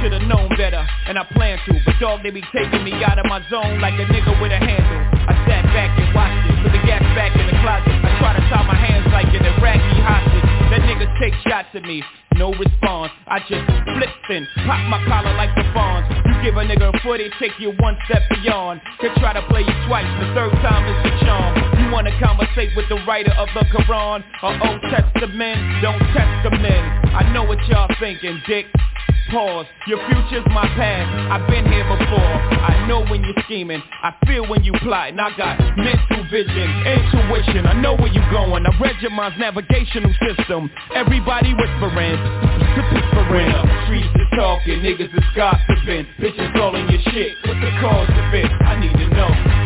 should've known better, and I plan to. But dog, they be taking me out of my zone like a nigga with a handle. I sat back and watched it, put the gas back in the closet. I try to tie my hands like an Iraqi hostage. That niggas take shots at me, no response. I just flip and pop my collar like the fawns. You give a nigga a foot, it take you one step beyond. They try to play you twice, the third time is the charm. You wanna conversate with the writer of the Quran or Old Testament? Don't test the men. I know what y'all thinking, dick. Pause, your future's my past I've been here before I know when you're scheming I feel when you plot And I got mental vision, intuition I know where you're going I read your mind's navigational system Everybody whispering Whispering up Streets is talking Niggas is gossiping Bitches calling your shit What's the cause of it? I need to know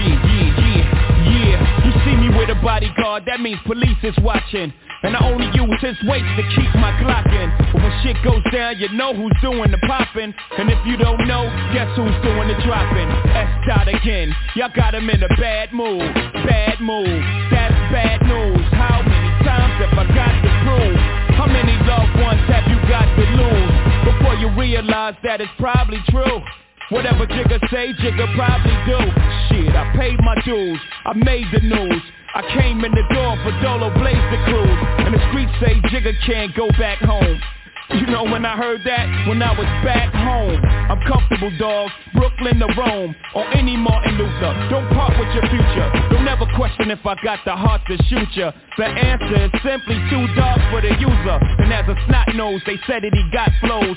yeah, yeah, yeah, yeah. You see me with a bodyguard, that means police is watching. And I only use his weight to keep my Glock in. But when shit goes down, you know who's doing the popping. And if you don't know, guess who's doing the dropping? S dot again. Y'all got him in a bad mood. Bad mood. That's bad news. How times have I got to prove? How many loved ones have you got to lose? Before you realize that it's probably true. Whatever Jigga say, Jigga probably do Shit, I paid my dues, I made the news I came in the door for Dolo Blaze the cruise And the streets say Jigga can't go back home you know when I heard that, when I was back home I'm comfortable dog, Brooklyn to Rome Or any Martin Luther, don't part with your future. Don't ever question if I got the heart to shoot ya. The answer is simply too dark for the user. And as a snot nose, they said that he got flows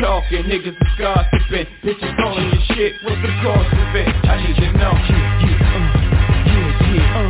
talking, niggas is gossiping Bitches on your shit, what's the cause of it? I need to know. Yeah,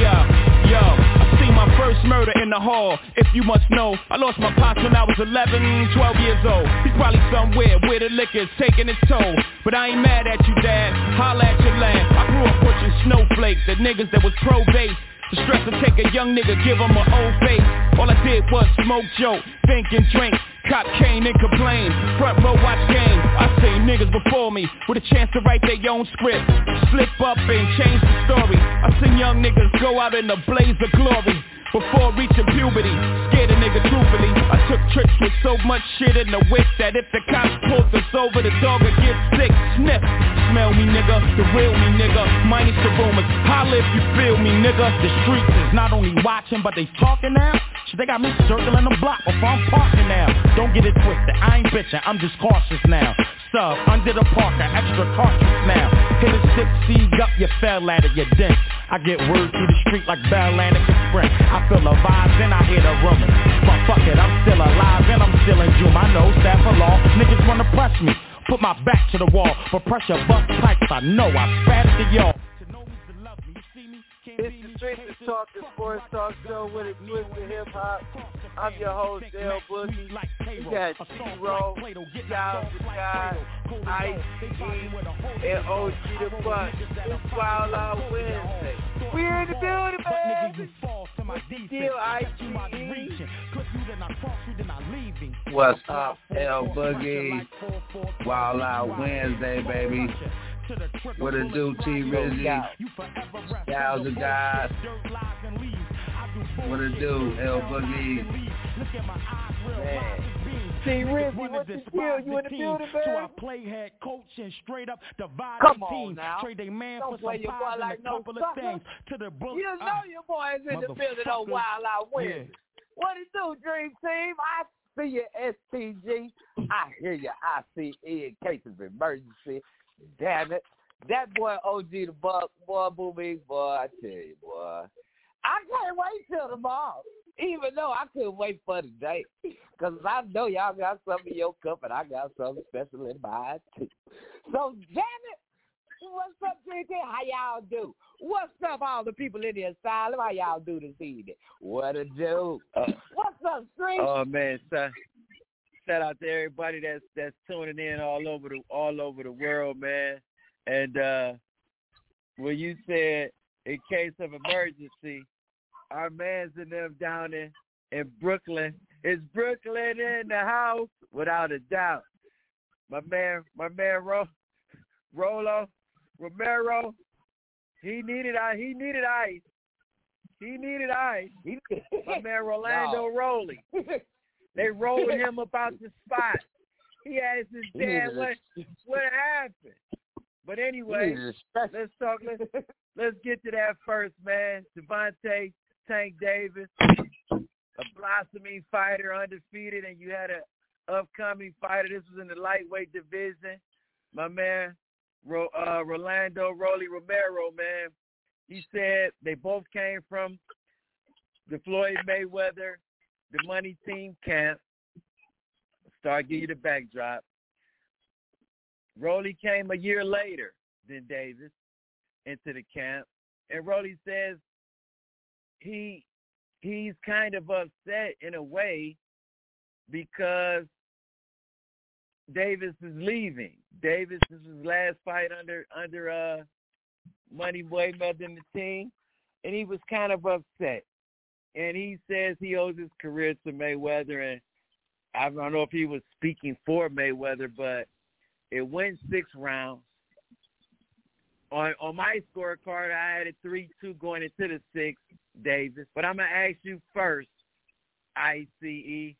yeah, yeah. yo. I my first murder in the hall If you must know. I lost my pops when I was 11, 12 years old. He's probably somewhere where the liquor's taking its toll. But I ain't mad at you dad, holla at your land. I grew up pushing snowflakes The niggas that was pro-base the stress to take a young nigga, give him an old face. All I did was smoke, joke, think and drink Cop cane and complain, front row watch game. I seen niggas before me with a chance to write their own script. Slip up and change the story. I seen young niggas go out in a blaze of glory. Before reaching puberty Scared a nigga truthfully. I took trips with so much shit in the whip That if the cops pulled us over The dog would get sick. Sniff. Smell me nigga. The real me nigga. Minus the rumors. Holla if you feel me nigga. The streets is not only watching But they talking now They got me circling the block Before I'm parking now. Don't get it twisted I ain't bitching I'm just cautious now. Sub under the parker Extra cautious now. Hit a six seed up You fell at it You dent. I get word through the street like Bell Atlantic Sprint I feel a vibe and I hear the rumors. But fuck it, I'm still alive and I'm still in June. I know staff of law, niggas wanna press me. Put my back to the wall, but pressure bust pipes I know I spat to y'all it's the Streets is the Sports Talk Show with a twist of hip hop. I'm your host, Dale Boogie. We got T-Roll, Styles the Guy, Ice and OG the Buck. It's Wild Out Wednesday. We're in the building, man. Still IGE. What's up, L Boogie? Wild Out Wednesday, baby. What it do, T Rizzy? Styles of God. What it do, L Boogie? Man. T Rizzy, what's the deal? You in the building, man? So I play head coach and straight up divide Come the on team. now. Trade a man Don't for play some your boy pies like and a no couple sucker. of things. To the bullet. You ah, know your boy is in the building on motherfuckers. Wild Out Wednesday. Yeah. What it do, Dream Team? I see you, STG. I hear you, ICE in case of emergency. Damn it. that boy OG the Buck, boy, Boo boy, I tell you, boy. I can't wait till tomorrow. Even though I couldn't wait for the day. Because I know y'all got something in your cup and I got something special in mine too. So, damn it. What's up, JT? How y'all do? What's up, all the people in the asylum? How y'all do this evening? What a do? Uh, What's up, Street? Oh man, son. Shout out to everybody that's that's tuning in all over the all over the world, man. And uh when you said in case of emergency, our man's in them down in in Brooklyn. Is Brooklyn in the house? Without a doubt. My man, my man Ro, Rolo, Romero, he needed ice. He needed ice. He needed ice. My man Rolando no. Rowley. They rolled him about the spot. He asked his dad what what happened. But anyway, let's talk. Let's let's get to that first man, Gervonta Tank Davis, a blossoming fighter, undefeated, and you had a upcoming fighter. This was in the lightweight division. My man Ro, uh, Rolando Rolly Romero, man. He said they both came from the Floyd Mayweather, the money team camp. Start give you the backdrop. Rolly came a year later than Davis into the camp. And Rolly says he he's kind of upset in a way because Davis is leaving. Davis is his last fight under under uh Money Boy Mayweather in the team, and he was kind of upset. And he says he owes his career to Mayweather, and I don't know if he was speaking for Mayweather, but it went six rounds. On on my scorecard, I had a three two going into the sixth, Davis. But I'm gonna ask you first, ICE.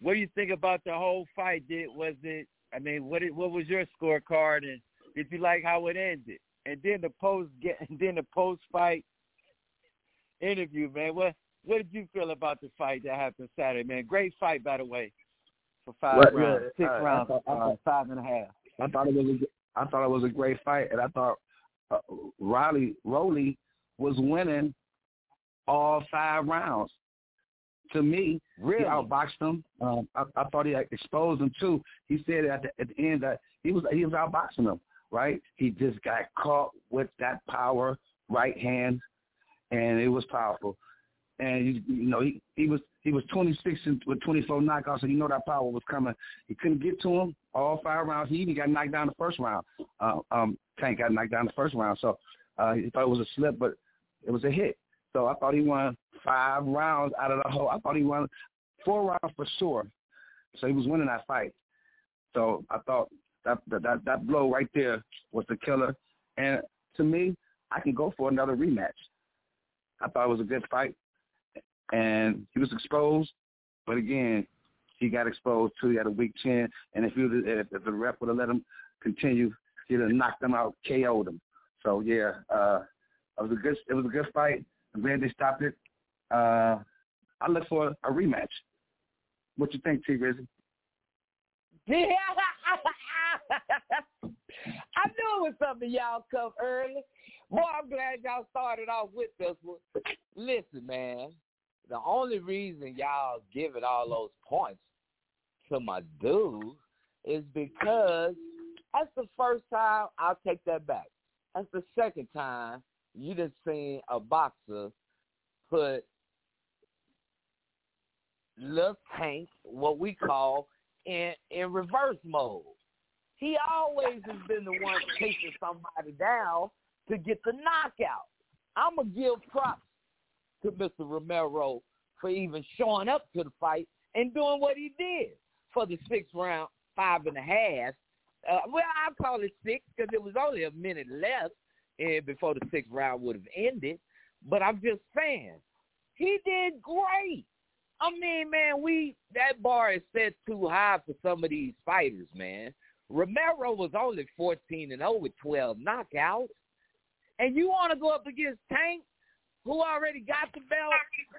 What do you think about the whole fight? Did was it? I mean, what what was your scorecard, and did you like how it ended? And then the post get, and then the post fight interview, man. What what did you feel about the fight that happened Saturday, man? Great fight, by the way, for five what, rounds, six uh, rounds, I thought, I thought, uh, five and a half. I thought it was a, I thought it was a great fight, and I thought uh, Riley Roley was winning all five rounds to me, really? he outboxed him. Um, I, I thought he exposed him too. He said at the, at the end that he was he was outboxing him. Right? He just got caught with that power right hand, and it was powerful. And you, you know he he was he was 26 with 24 knockouts, so you know that power was coming. He couldn't get to him all five rounds. He even got knocked down the first round. Uh, um, Tank got knocked down the first round, so uh, he thought it was a slip, but it was a hit. So I thought he won five rounds out of the whole. I thought he won four rounds for sure. So he was winning that fight. So I thought that that that blow right there was the killer. And to me, I can go for another rematch. I thought it was a good fight, and he was exposed. But again, he got exposed too. He had a weak chin, and if you if, if the ref would have let him continue, he'd have knocked him out, KO'd him. So yeah, uh, it was a good it was a good fight. I'm glad they stopped it. Uh, I look for a rematch. What you think, T. Rizzy? Yeah. I knew it was something y'all come early. Boy, I'm glad y'all started off with this one. Listen, man, the only reason y'all giving all those points to my dude is because that's the first time I'll take that back. That's the second time you just seen a boxer put Lil Tank, what we call, in in reverse mode. He always has been the one chasing somebody down to get the knockout. I'm gonna give props to Mr. Romero for even showing up to the fight and doing what he did for the sixth round, five and a half. Uh, well, I'll call it six because it was only a minute left and before the sixth round would have ended. But I'm just saying, he did great. I mean, man, we that bar is set too high for some of these fighters, man. Romero was only 14 and 0 with 12 knockouts, and you want to go up against Tank, who already got the belt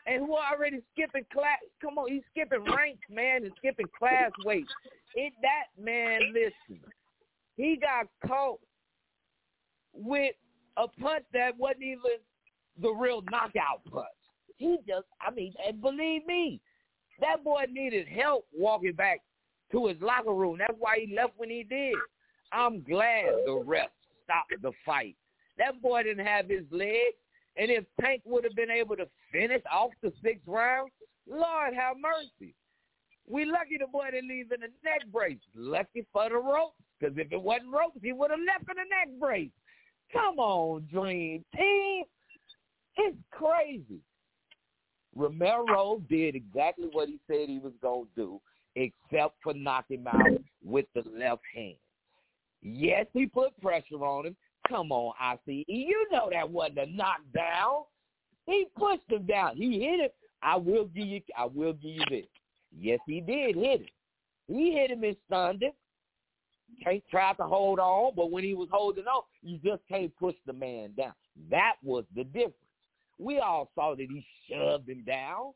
and who already skipping class. Come on, he's skipping ranks, man, and skipping class weight. It that man, listen, he got caught with a punch that wasn't even the real knockout punch. He just, I mean, and believe me, that boy needed help walking back to his locker room. That's why he left when he did. I'm glad the ref stopped the fight. That boy didn't have his leg, and if Tank would have been able to finish off the sixth round, Lord have mercy. We lucky the boy didn't leave in a neck brace. Lucky for the ropes, because if it wasn't ropes, he would have left in a neck brace. Come on, Dream Team. It's crazy. Romero did exactly what he said he was going to do, except for knock him out with the left hand. Yes, he put pressure on him. Come on, ICE. You know that wasn't a knockdown. He pushed him down. He hit him. I will give you I will give you this. Yes, he did hit him. He hit him and stunned him. Can't try to hold on, but when he was holding on, you just can't push the man down. That was the difference. We all saw that he shoved him down.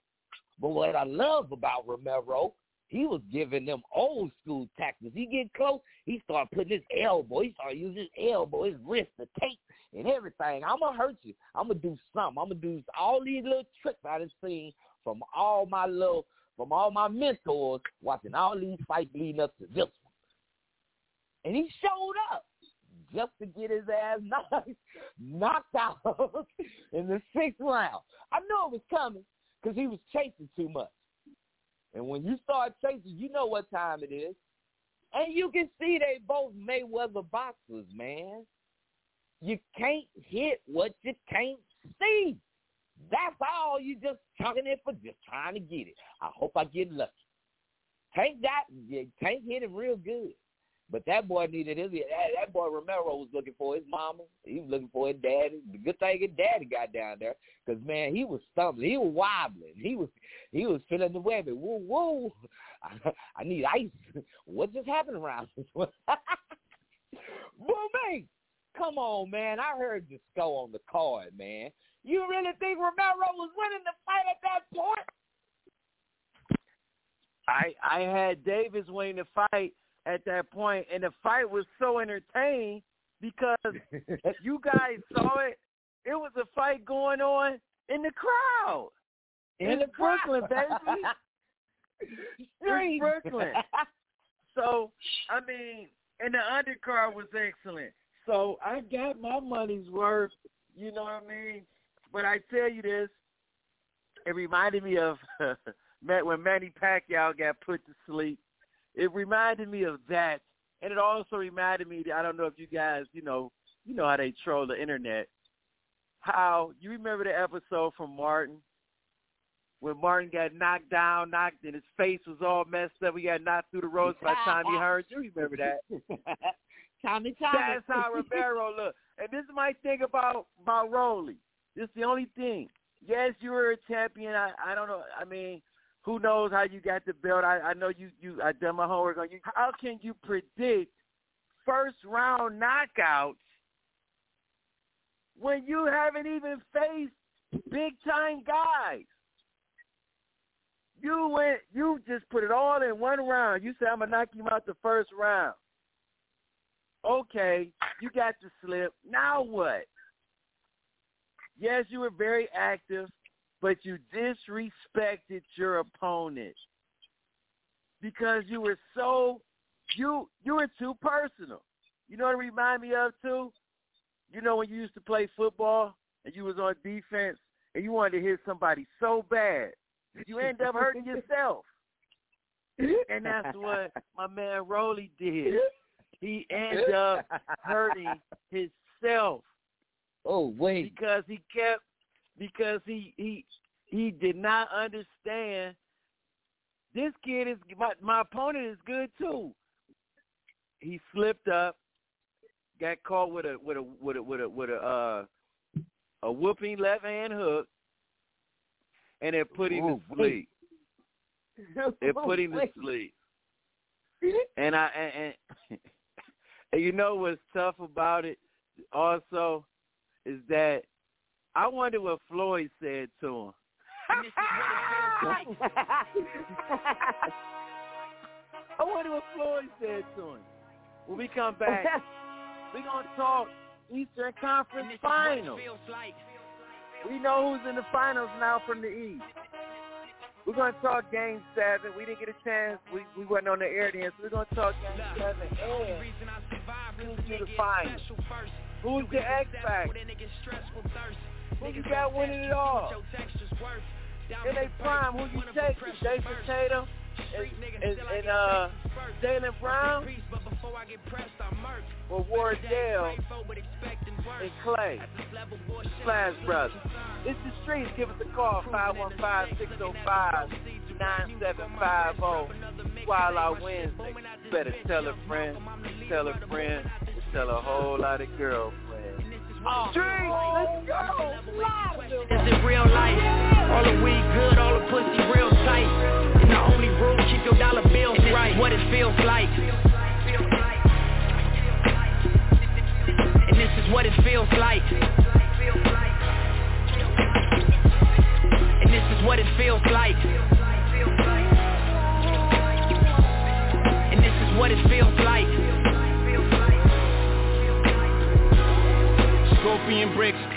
But what I love about Romero, he was giving them old school tactics. He get close, he start putting his elbow, he start using his elbow, his wrist, the tape, and everything. I'm gonna hurt you. I'm gonna do something. I'm gonna do all these little tricks I done seen from all my little, from all my mentors, watching all these fights leading up to this one. And he showed up just to get his ass knocked, knocked out in the sixth round. I knew it was coming because he was chasing too much. And when you start chasing, you know what time it is. And you can see they both Mayweather boxers, man. You can't hit what you can't see. That's all. You just chucking it for just trying to get it. I hope I get lucky. Tank Tank hit him real good. But that boy needed his. That, that boy Romero was looking for his mama. He was looking for his daddy. The good thing his daddy got down there, because man, he was stumbling. He was wobbling. He was he was feeling the web. Whoa, whoa! I, I need ice. What just happened around this one? Boom, Come on, man. I heard the score on the card, man. You really think Romero was winning the fight at that point? I I had Davis winning the fight at that point, and the fight was so entertaining because you guys saw it. It was a fight going on in the crowd in, in Brooklyn, baby. in Brooklyn. So I mean, and the undercard was excellent. So I got my money's worth. You know what I mean? But I tell you this, it reminded me of when Manny Pacquiao got put to sleep it reminded me of that, and it also reminded me. That, I don't know if you guys, you know, you know how they troll the internet. How you remember the episode from Martin when Martin got knocked down, knocked, and his face was all messed up. He got knocked through the ropes by Tommy Hearns. You remember that? Tommy, Tommy. That's how Romero looked. And this is my thing about about Rolly. This is the only thing. Yes, you were a champion. I I don't know. I mean, who knows how you got the belt? I, I know you you I done my homework on you. How can you predict first round knockouts when you haven't even faced big time guys? You went you just put it all in one round. You said I'm gonna knock him out the first round. Okay, you got the slip. Now what? Yes, you were very active but you disrespected your opponent because you were so you you were too personal. You know what it remind me of too? You know when you used to play football and you was on defense and you wanted to hit somebody so bad, that you end up hurting yourself. And that's what my man Rolly did. He ended up hurting himself. Oh wait, because he kept because he he he did not understand. This kid is my my opponent is good too. He slipped up, got caught with a with a with a with a with a uh, a whooping left hand hook, and it put him to sleep. It put him to sleep. And I and, and, and you know what's tough about it also is that I wonder what Floyd said to him. I wonder what Floyd said to him. When we come back, we're going to talk Eastern Conference Finals. We know who's in the finals now from the East. We're going to talk Game 7. We didn't get a chance. We, we went on the air then, so we're going to talk Game 7 and who's in the finals. Who's the X Who you got winning it all? In they prime, who you take? Jayson Tatum and, and, and uh, Jaylen Brown or Wardell and Clay, Splash Brothers. It's the streets. Give us a call, 515-605-9750. Wild Out Wednesday. Better tell a friend, tell a friend, tell a whole lot of Street, let's go. Is it real life? All the weed good, all the pussy real tight. And the only rule, keep your dollar bills right. What it feels like. And this is what it feels like. And this is what it feels like. And this is what it feels like. Scorpion bricks,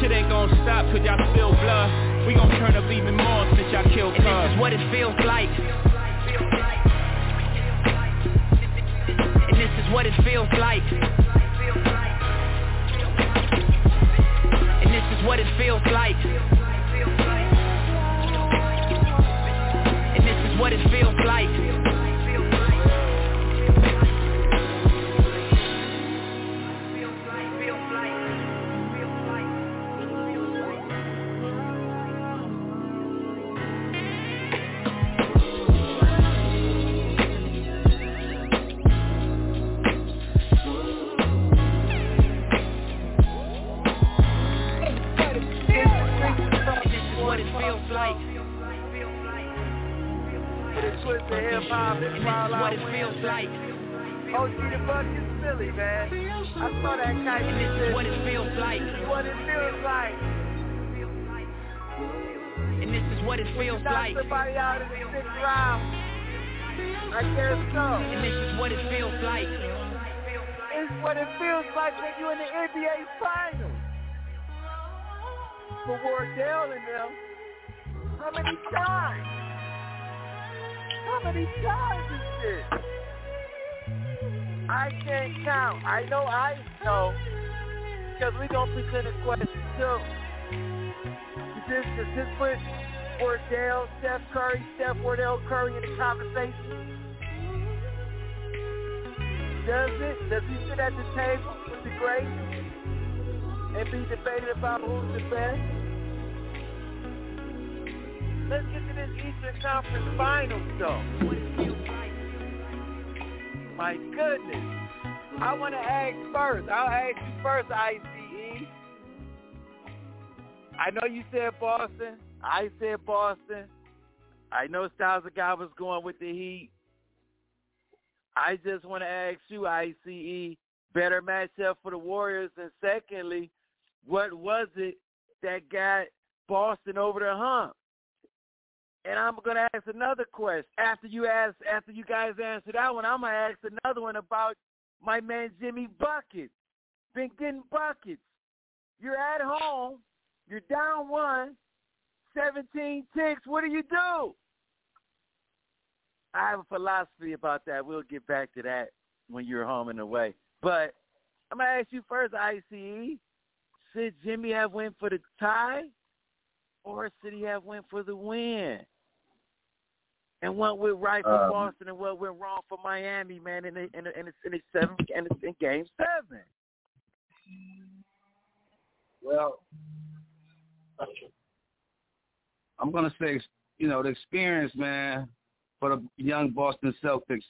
Shit ain't gon' stop cause y'all spill blood We gon' turn up even more since y'all killed cuz this is what it feels like. And this is what it feels like. And this is what it feels like. And this is what it feels like. And this is Wild what it feels like. OG the Buck is Philly, man. I saw that kite. And this is what it feels like. what it feels like. And this is what it feels like. somebody out in the sixth round. I guess so. And this is what it feels like. It's what it feels like when you in the NBA Finals. For Wardell and them. How many times? How many times is this? I can't count. I know I know. Because we to present a question too. This, does this put Wardell, Steph Curry, Steph Wardell Curry in the conversation? Does it? Does he sit at the table with the greats and be debated about who's the best? Let's get to this Eastern Conference Finals, though. My goodness. I want to ask first. I'll ask you first, ICE. I know you said Boston. I said Boston. I know Styles God was going with the Heat. I just want to ask you, ICE, better matchup for the Warriors. And secondly, what was it that got Boston over the hump? And I'm gonna ask another question after you ask after you guys answer that one. I'm gonna ask another one about my man Jimmy Buckets. Been getting buckets. You're at home. You're down one. 17 ticks. What do you do? I have a philosophy about that. We'll get back to that when you're home and away. But I'm gonna ask you first, ICE. should Jimmy have went for the tie, or should he have went for the win? And what went right for Um, Boston and what went wrong for Miami, man, in the, in the, in the, in the seven it's in game seven. Well, I'm gonna say, you know, the experience, man, for the young Boston Celtics,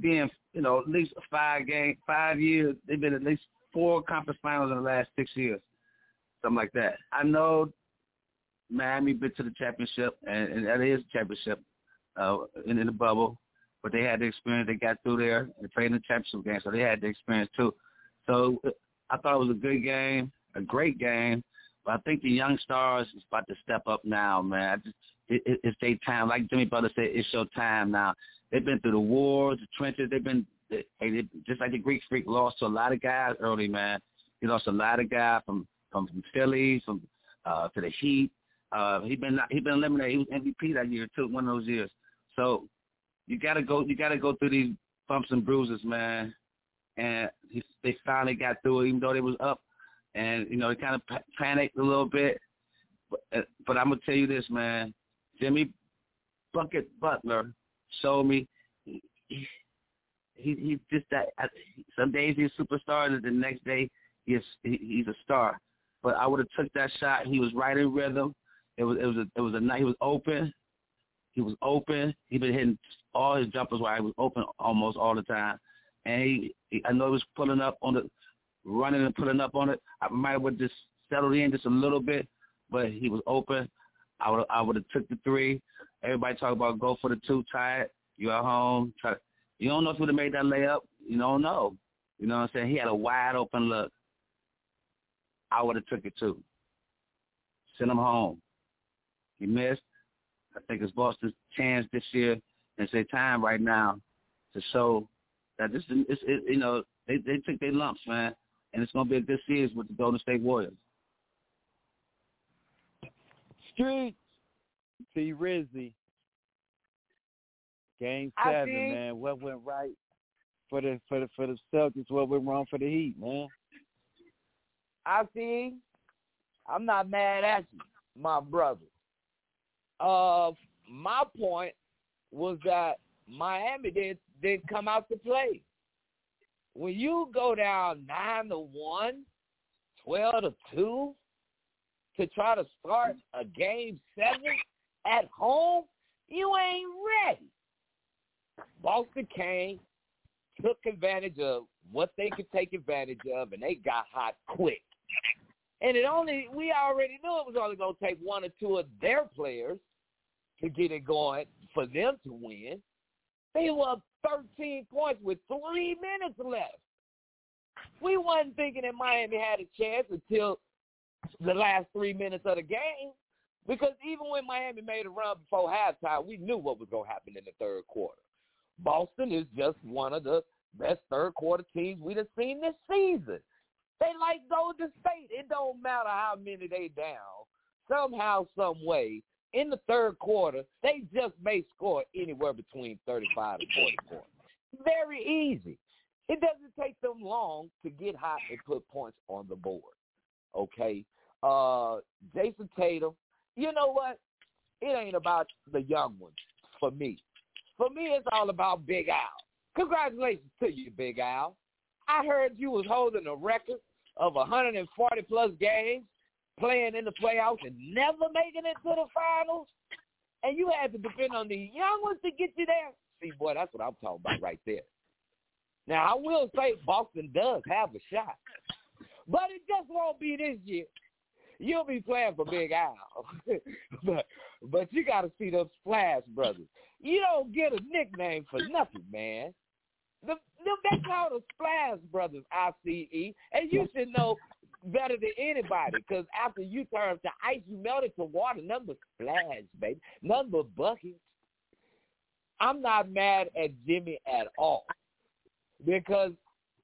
being, you know, at least five game, five years. They've been at least four conference finals in the last six years, something like that. I know Miami been to the championship, and, and that is championship uh, in, the bubble, but they had the experience. They got through there and played in the championship game, so they had the experience too. So I thought it was a good game, a great game. But I think the young stars is about to step up now, man. I just, it, it, it's their time. Like Jimmy Butler said, it's your time now. They've been through the wars, the trenches. They've been they, they, just like the Greek Freak lost to a lot of guys early, man. He lost a lot of guys from from, from Philly, from uh, to the Heat. Uh, he been he been eliminated. He was MVP that year too, one of those years. So you gotta go. You gotta go through these bumps and bruises, man. And he, they finally got through it, even though they was up, and you know they kind of pa- panicked a little bit. But, uh, but I'm gonna tell you this, man. Jimmy Bucket Butler showed me he, he, he's just that. Some days he's a superstar, and the next day he's he, he's a star. But I would have took that shot. He was right in rhythm. It was it was a it was a night. He was open. He was open. He been hitting all his jumpers while he was open almost all the time. And he, he I know he was pulling up on the running and pulling up on it. I might have just settled in just a little bit, but he was open. I would I would have took the three. Everybody talk about go for the two, tie it. You at home, try. You don't know if he would have made that layup. You don't know. You know what I'm saying? He had a wide open look. I would have took it too. Send him home. He missed. I think it's Boston's chance this year. and It's their time right now to show that this is, it, you know, they they took their lumps, man, and it's gonna be a good series with the Golden State Warriors. Streets, T. Rizzy. Game seven, think- man. What went right for the for the for the Celtics? What went wrong for the Heat, man? I see. I'm not mad at you, my brother. Uh, my point was that Miami didn't didn't come out to play. When you go down nine to one, twelve to two, to try to start a game seven at home, you ain't ready. Boston came, took advantage of what they could take advantage of, and they got hot quick. And it only we already knew it was only going to take one or two of their players to get it going for them to win. They were up 13 points with three minutes left. We wasn't thinking that Miami had a chance until the last three minutes of the game. Because even when Miami made a run before halftime, we knew what was going to happen in the third quarter. Boston is just one of the best third quarter teams we've seen this season. They like Golden State. It don't matter how many they down. Somehow, some way, in the third quarter, they just may score anywhere between 35 and 40 points. Very easy. It doesn't take them long to get hot and put points on the board. Okay? Uh, Jayson Tatum, you know what? It ain't about the young ones for me. For me, it's all about Big Al. Congratulations to you, Big Al. I heard you was holding a record of 140 plus games playing in the playoffs and never making it to the finals, and you had to depend on the young ones to get you there. See, boy, that's what I'm talking about right there. Now, I will say Boston does have a shot, but it just won't be this year. You'll be playing for Big Al, but but you got to see those Splash Brothers. You don't get a nickname for nothing, man. The, the, they call the Splash Brothers ICE, and you should know better than anybody because after you turn to ice, you melt it to water. Number splash, baby. Number buckets. I'm not mad at Jimmy at all because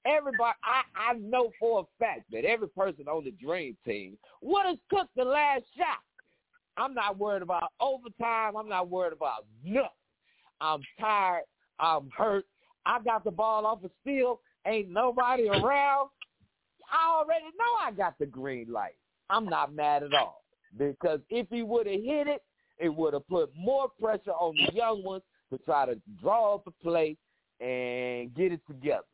everybody, I, I know for a fact that every person on the Dream Team would have took the last shot. I'm not worried about overtime. I'm not worried about nothing. I'm tired. I'm hurt. I got the ball off a steal. Ain't nobody around. I already know I got the green light. I'm not mad at all because if he would have hit it, it would have put more pressure on the young ones to try to draw up a play and get it together.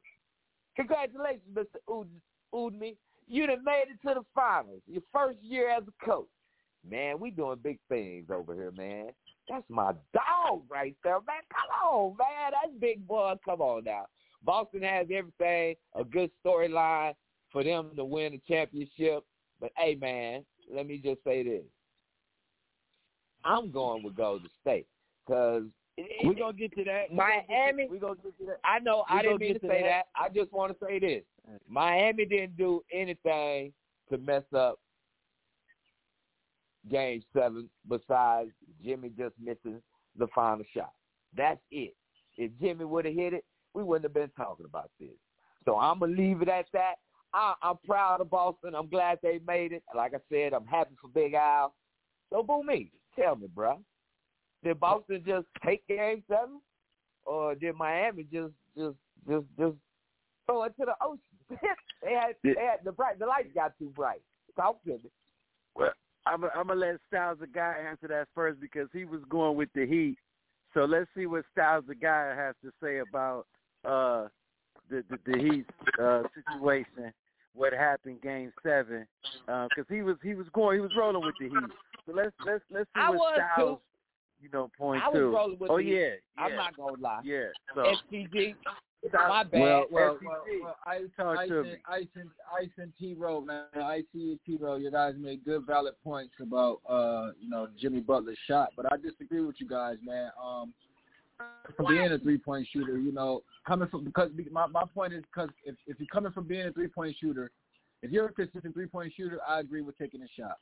Congratulations, Mr. Udme. You done made it to the finals. Your first year as a coach. Man, we doing big things over here, man. That's my dog right there, man. Come on, man. That's big boy. Come on now. Boston has everything, a good storyline for them to win the championship. But hey, man, let me just say this. I'm going with Golden State because we're gonna get to that. Miami. We're gonna get to that. I know. I didn't mean to to say that. that. I just want to say this. Miami didn't do anything to mess up Game Seven besides Jimmy just missing the final shot. That's it. If Jimmy would have hit it, we wouldn't have been talking about this. So I'm gonna leave it at that. I, I'm proud of Boston. I'm glad they made it. Like I said, I'm happy for Big Al. So, boo me. Tell me, bro. Did Boston just take Game Seven, or did Miami just just just just throw it to the ocean? they had they had the bright the lights got too bright. Talk to me. Well, I'm I'm gonna let Styles the guy answer that first because he was going with the Heat. So let's see what Styles the guy has to say about uh the the, the Heat uh, situation. What happened Game Seven? Because he was he was going he was rolling with the Heat. So let's let's let's see I what Styles too. you know point I was to. rolling with oh the Heat. yeah, yeah, I'm not gonna lie. yeah. So SPG, my bad. Well, well, SEC. well, well, Ice, Talk Ice, to and, me. Ice, and, T Row, man. Ice and T Row, you guys made good, valid points about, uh, you know, Jimmy Butler's shot, but I disagree with you guys, man. Um, from being a three point shooter, you know, coming from because my my point is because if if you're coming from being a three point shooter, if you're a consistent three point shooter, I agree with taking a shot.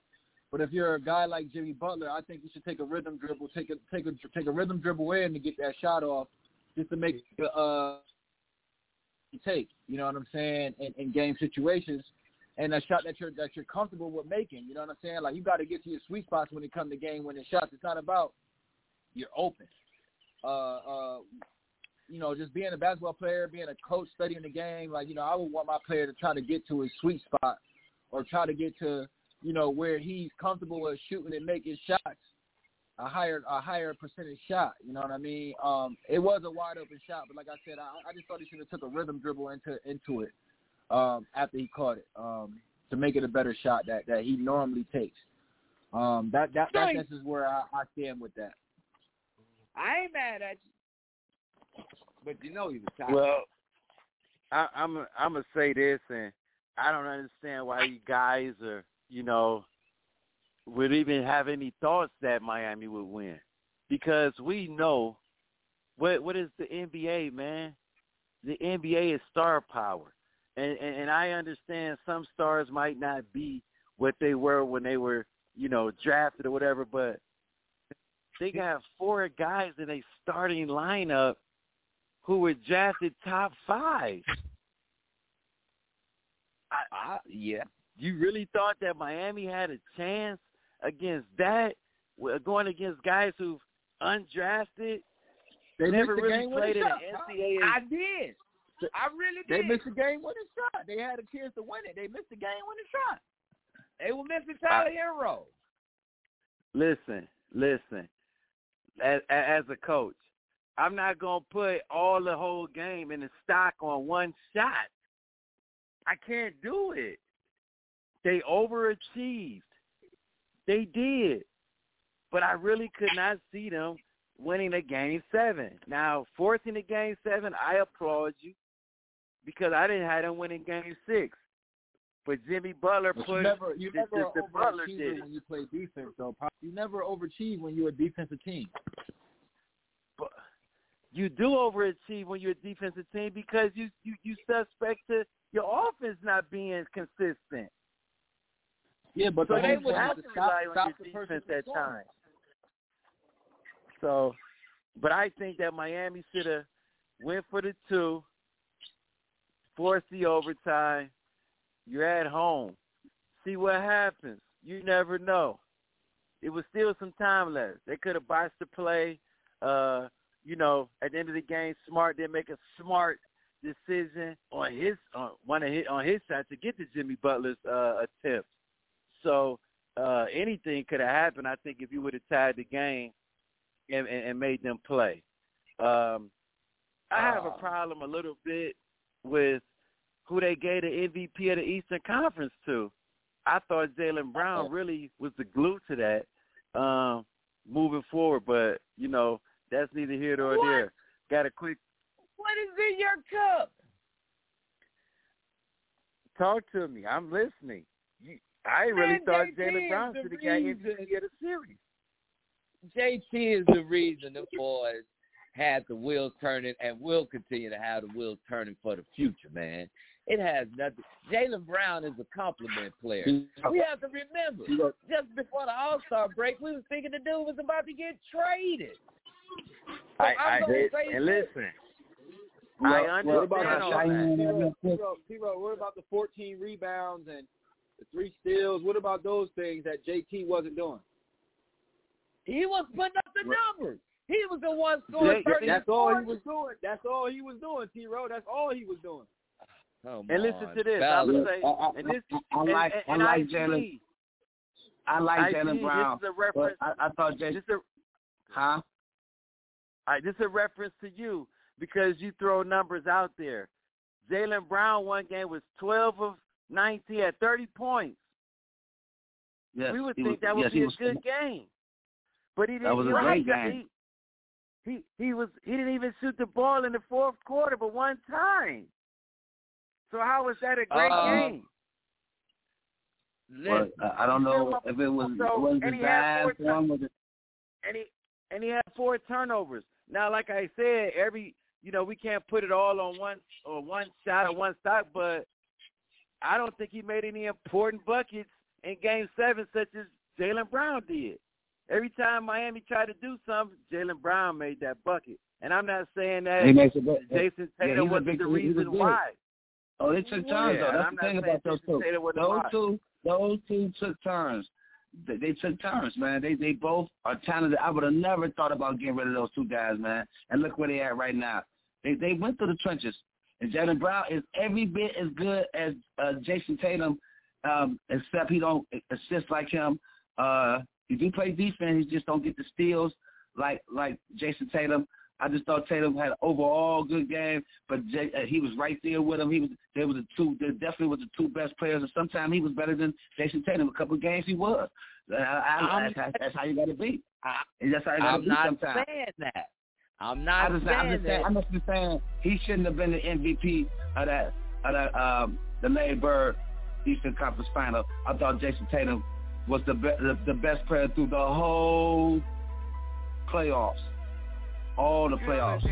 But if you're a guy like Jimmy Butler, I think you should take a rhythm dribble, take a take a take a rhythm dribble in to get that shot off, just to make the uh take. You know what I'm saying? In, in game situations, and a shot that you're that you're comfortable with making. You know what I'm saying? Like you got to get to your sweet spots when it comes to game winning shots. It's not about you're open. Uh, uh, you know, just being a basketball player, being a coach, studying the game. Like you know, I would want my player to try to get to his sweet spot, or try to get to you know where he's comfortable with shooting and making shots. A higher a higher percentage shot, you know what I mean? Um, it was a wide open shot, but like I said, I, I just thought he should have took a rhythm dribble into into it um, after he caught it um, to make it a better shot that, that he normally takes. Um, that that that this is where I, I stand with that. I ain't mad at you, but you know he was tired. Well, I, I'm i I'm gonna say this, and I don't understand why you guys are, you know, would even have any thoughts that Miami would win, because we know what what is the NBA, man? The NBA is star power, and and, and I understand some stars might not be what they were when they were, you know, drafted or whatever, but they got four guys in a starting lineup who were drafted top five. I, yeah. You really thought that Miami had a chance against that, going against guys who've undrafted, They never the really played in the. NCAA? I did. I really did. They missed the game winning shot. They had a chance to win it. They missed the game winning shot. They were missing Tyler Herro. listen, listen. As, as a coach, I'm not gonna put all the whole game in the stock on one shot. I can't do it. They overachieved. They did. But I really could not see them winning a game seven. Now, forcing a game seven, I applaud you because I didn't have them winning game six. But Jimmy Butler But put you never, you the, never Butler did when you play defense, though. Pop. You never overachieve when you're a defensive team. But you do overachieve when you're a defensive team because you you you suspect to your offense not being consistent. Yeah, but So the they would have to stop, rely on your defense at times. So, but I think that Miami should have went for the two, forced the overtime. You're at home. See what happens. You never know. It was still some time left. They could have botched the play. Uh, you know, at the end of the game, Smart didn't make a smart decision on his on one of his on his side to get to Jimmy Butler's uh, attempt. So uh, anything could have happened. I think if you would have tied the game and, and, and made them play. Um, I have a problem a little bit with who they gave the MVP of the Eastern Conference to. I thought Jaylen Brown really was the glue to that um, moving forward, but you know that's neither here nor What? there. Got a quick What is in your cup? talk to me. I'm listening. You, I really Man, thought Jaylen Brown should have got reason. MVP of the series. JT is the reason the boys had the wheels turning and will continue to have the wheels turning for the future, man. It has nothing. Jaylen Brown is a compliment player. We have to remember, just before the All Star break, we was thinking the dude was about to get traded. So I, I'm did, say and this. listen, Well, I well, What about understand the all that. real quick. T-Row, T-Row, what about the 14 rebounds and the three steals? What about those things that JT wasn't doing? He was putting up the numbers. He was the one scoring Yeah, 30 That's all he was doing. That's all he was doing, T-Row. That's all he was doing. Come And listen on, to this. I fellas. would Look, say, I, I, and this, I, I and, like and, I like IT, Jaylen. I like Jaylen Brown. This is a reference. I, I thought Jay, This a, huh? all right, this is a reference to you because you throw numbers out there. Jaylen Brown one game was 12 of 19 at 30 points. Yes, we would he think was, that would yes, be he a was, good game, but he didn't. That was a great game. He, he he was he didn't even shoot the ball in the fourth quarter, but one time. So how was that a great Uh, game? But Listen, uh, I don't know if it was so- it was and he had designed four for him. Was it, and he and he had four turnovers. Now, like I said, every you know we can't put it all on one or one shot or one stop, but I don't think he made any important buckets in Game Seven, such as Jaylen Brown did. Every time Miami tried to do something, Jaylen Brown made that bucket. And I'm not saying that he makes a Jayson Tatum he's a was big- the reason why. Oh, they took turns Yeah, though. That's I'm the thing about those two. Those two, those two took turns. They, they took turns, man. They they both are talented. I would have never thought about getting rid of those two guys, man. And look where they at right now. They they went through the trenches. And Jaylen Brown is every bit as good as uh, Jayson Tatum, um, except he don't assist like him. Uh, he do play defense. He just don't get the steals like like Jayson Tatum. I just thought Tatum had an overall good game, but J, uh, he was right there with him. He was they were the two. They definitely was the two best players, and sometimes he was better than Jayson Tatum. A couple of games he was. Uh, I, I, I'm- that's, that's how you got to be. I, that's how you got to I'm not saying that. I'm I not just, saying I'm just saying, that. I'm just saying he shouldn't have been the MVP of that of that um, the Larry Bird Eastern Conference Final. I thought Jayson Tatum was the be- the, the best player through the whole playoffs, all the playoffs.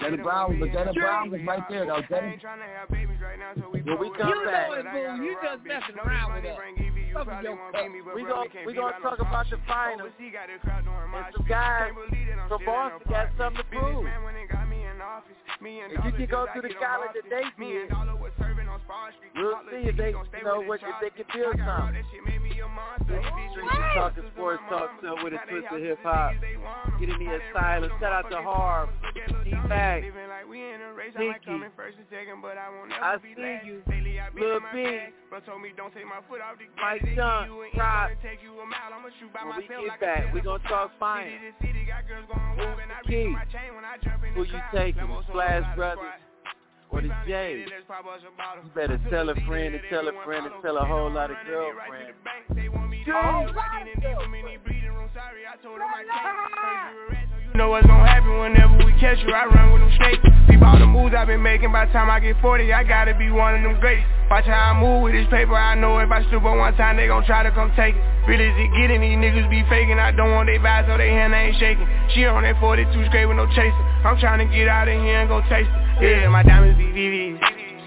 Jaylen Brown, but Jaylen Brown was right there though. Jaylen, When we You come back, know it, boo. You just messing around with us. Some of your cup. we go we gonna talk about the finals. And some guys from Boston got something to prove. If you can go to the college that they did, we'll see if they, you know, what if they can build something. Streets and talking sports talk show with a twist of hip hop. Get in the asylum. Shout out to Harv, D Mac, Pinky. I see you, Lil B, Mike Young, Rob. When we get back, we gonna talk finals. Who's the key? Who you taking? Splash Brothers or the Jays? You better tell a friend and tell a friend and tell a whole lot of girlfriends. You know what's gonna happen whenever we catch you, I run with them snakes. Peep all the moves I've been making, by the time I get 40, I gotta be one of them greats. Watch how I move with this paper, I know if I stoop on one time, they gon' try to come take it. Really is it getting, these niggas be faking, I don't want they vibes so they hand ain't shaking. She on that 42 straight with no chaser, I'm tryna get out of here and go taste it. Yeah, my diamonds be VVs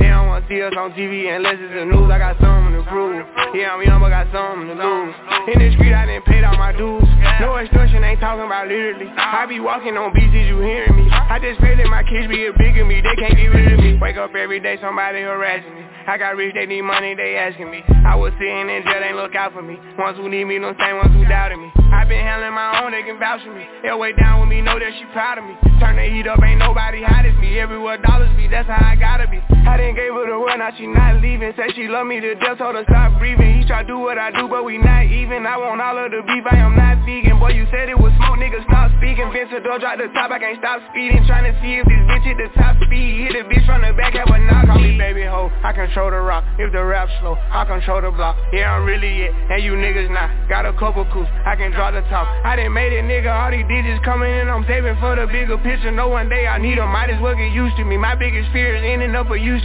They don't wanna see us on TV unless it's the news. I got something to prove. Yeah, I'm young, but got something to lose. In the street, I didn't pay all my dues. No extortion, ain't talking about literally. I be walking on beaches, you hearing me? I just pray that my kids be a bigger me. They can't get rid of me. Wake up every day, somebody harassing me. I got rich, they need money, they asking me. I was sitting in jail, they look out for me. Ones who need me, no same ones who doubted me. I been handling my own, they can vouch for me. They'll way down with me, know that she proud of me. Turn the heat up, ain't nobody hot as me. Everywhere dollars be, that's how I gotta be. I didn't gave her the word, now she not leaving. Said she love me to death, told her stop breathing. He try do what I do, but we not even. I want all of the beef, I am not vegan. Boy, you said it was smoke, nigga, stop speaking. Door drop the top, I can't stop speeding. Trying to see if this bitch hit the top speed. Hit the bitch from the back, have a knock. Call me baby hoe, I control the rock. If the rap slow, I control the block. Yeah, I'm really it, and you niggas not. Got a couple coups, I can draw the top. I done made it, nigga, all these digits coming in. I'm saving for the bigger picture. No one day I need them, might as well get used to me. My biggest fear is ending up a used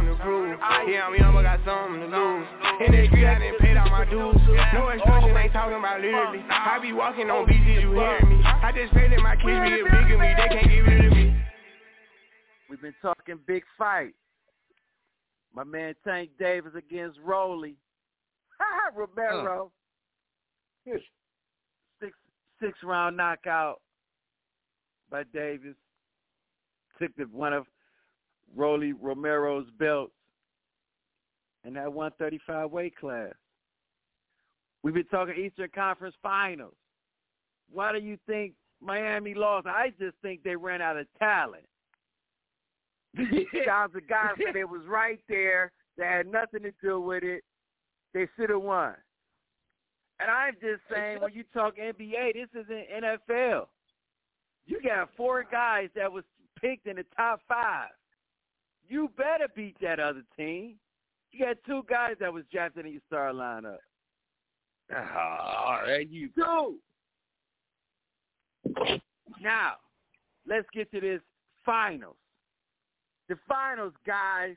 prove. Yeah, I'm young, I got something to lose. In the street, I didn't pay all my dues. No extortion, ain't talking about literally. I be walking on beats, you hear me? I just pray that my kids be a bigger me. They can't get rid of me. We've been talking big fight. My man Tank Davis against Rolly. Romero. Uh. Six six round knockout by Davis. Took the one of Rolly Romero's belts in that 135 weight class. We've been talking Eastern Conference Finals. Why do you think Miami lost? I just think they ran out of talent. Sounds a guy said it was right there. They had nothing to do with it. They should have won. And I'm just saying, when you talk NBA, this isn't NFL. You got four guys that was picked in the top five. You better beat that other team. You got two guys that was drafted in your star lineup. Ah, all right, you do. Now, let's get to this finals the finals, guys.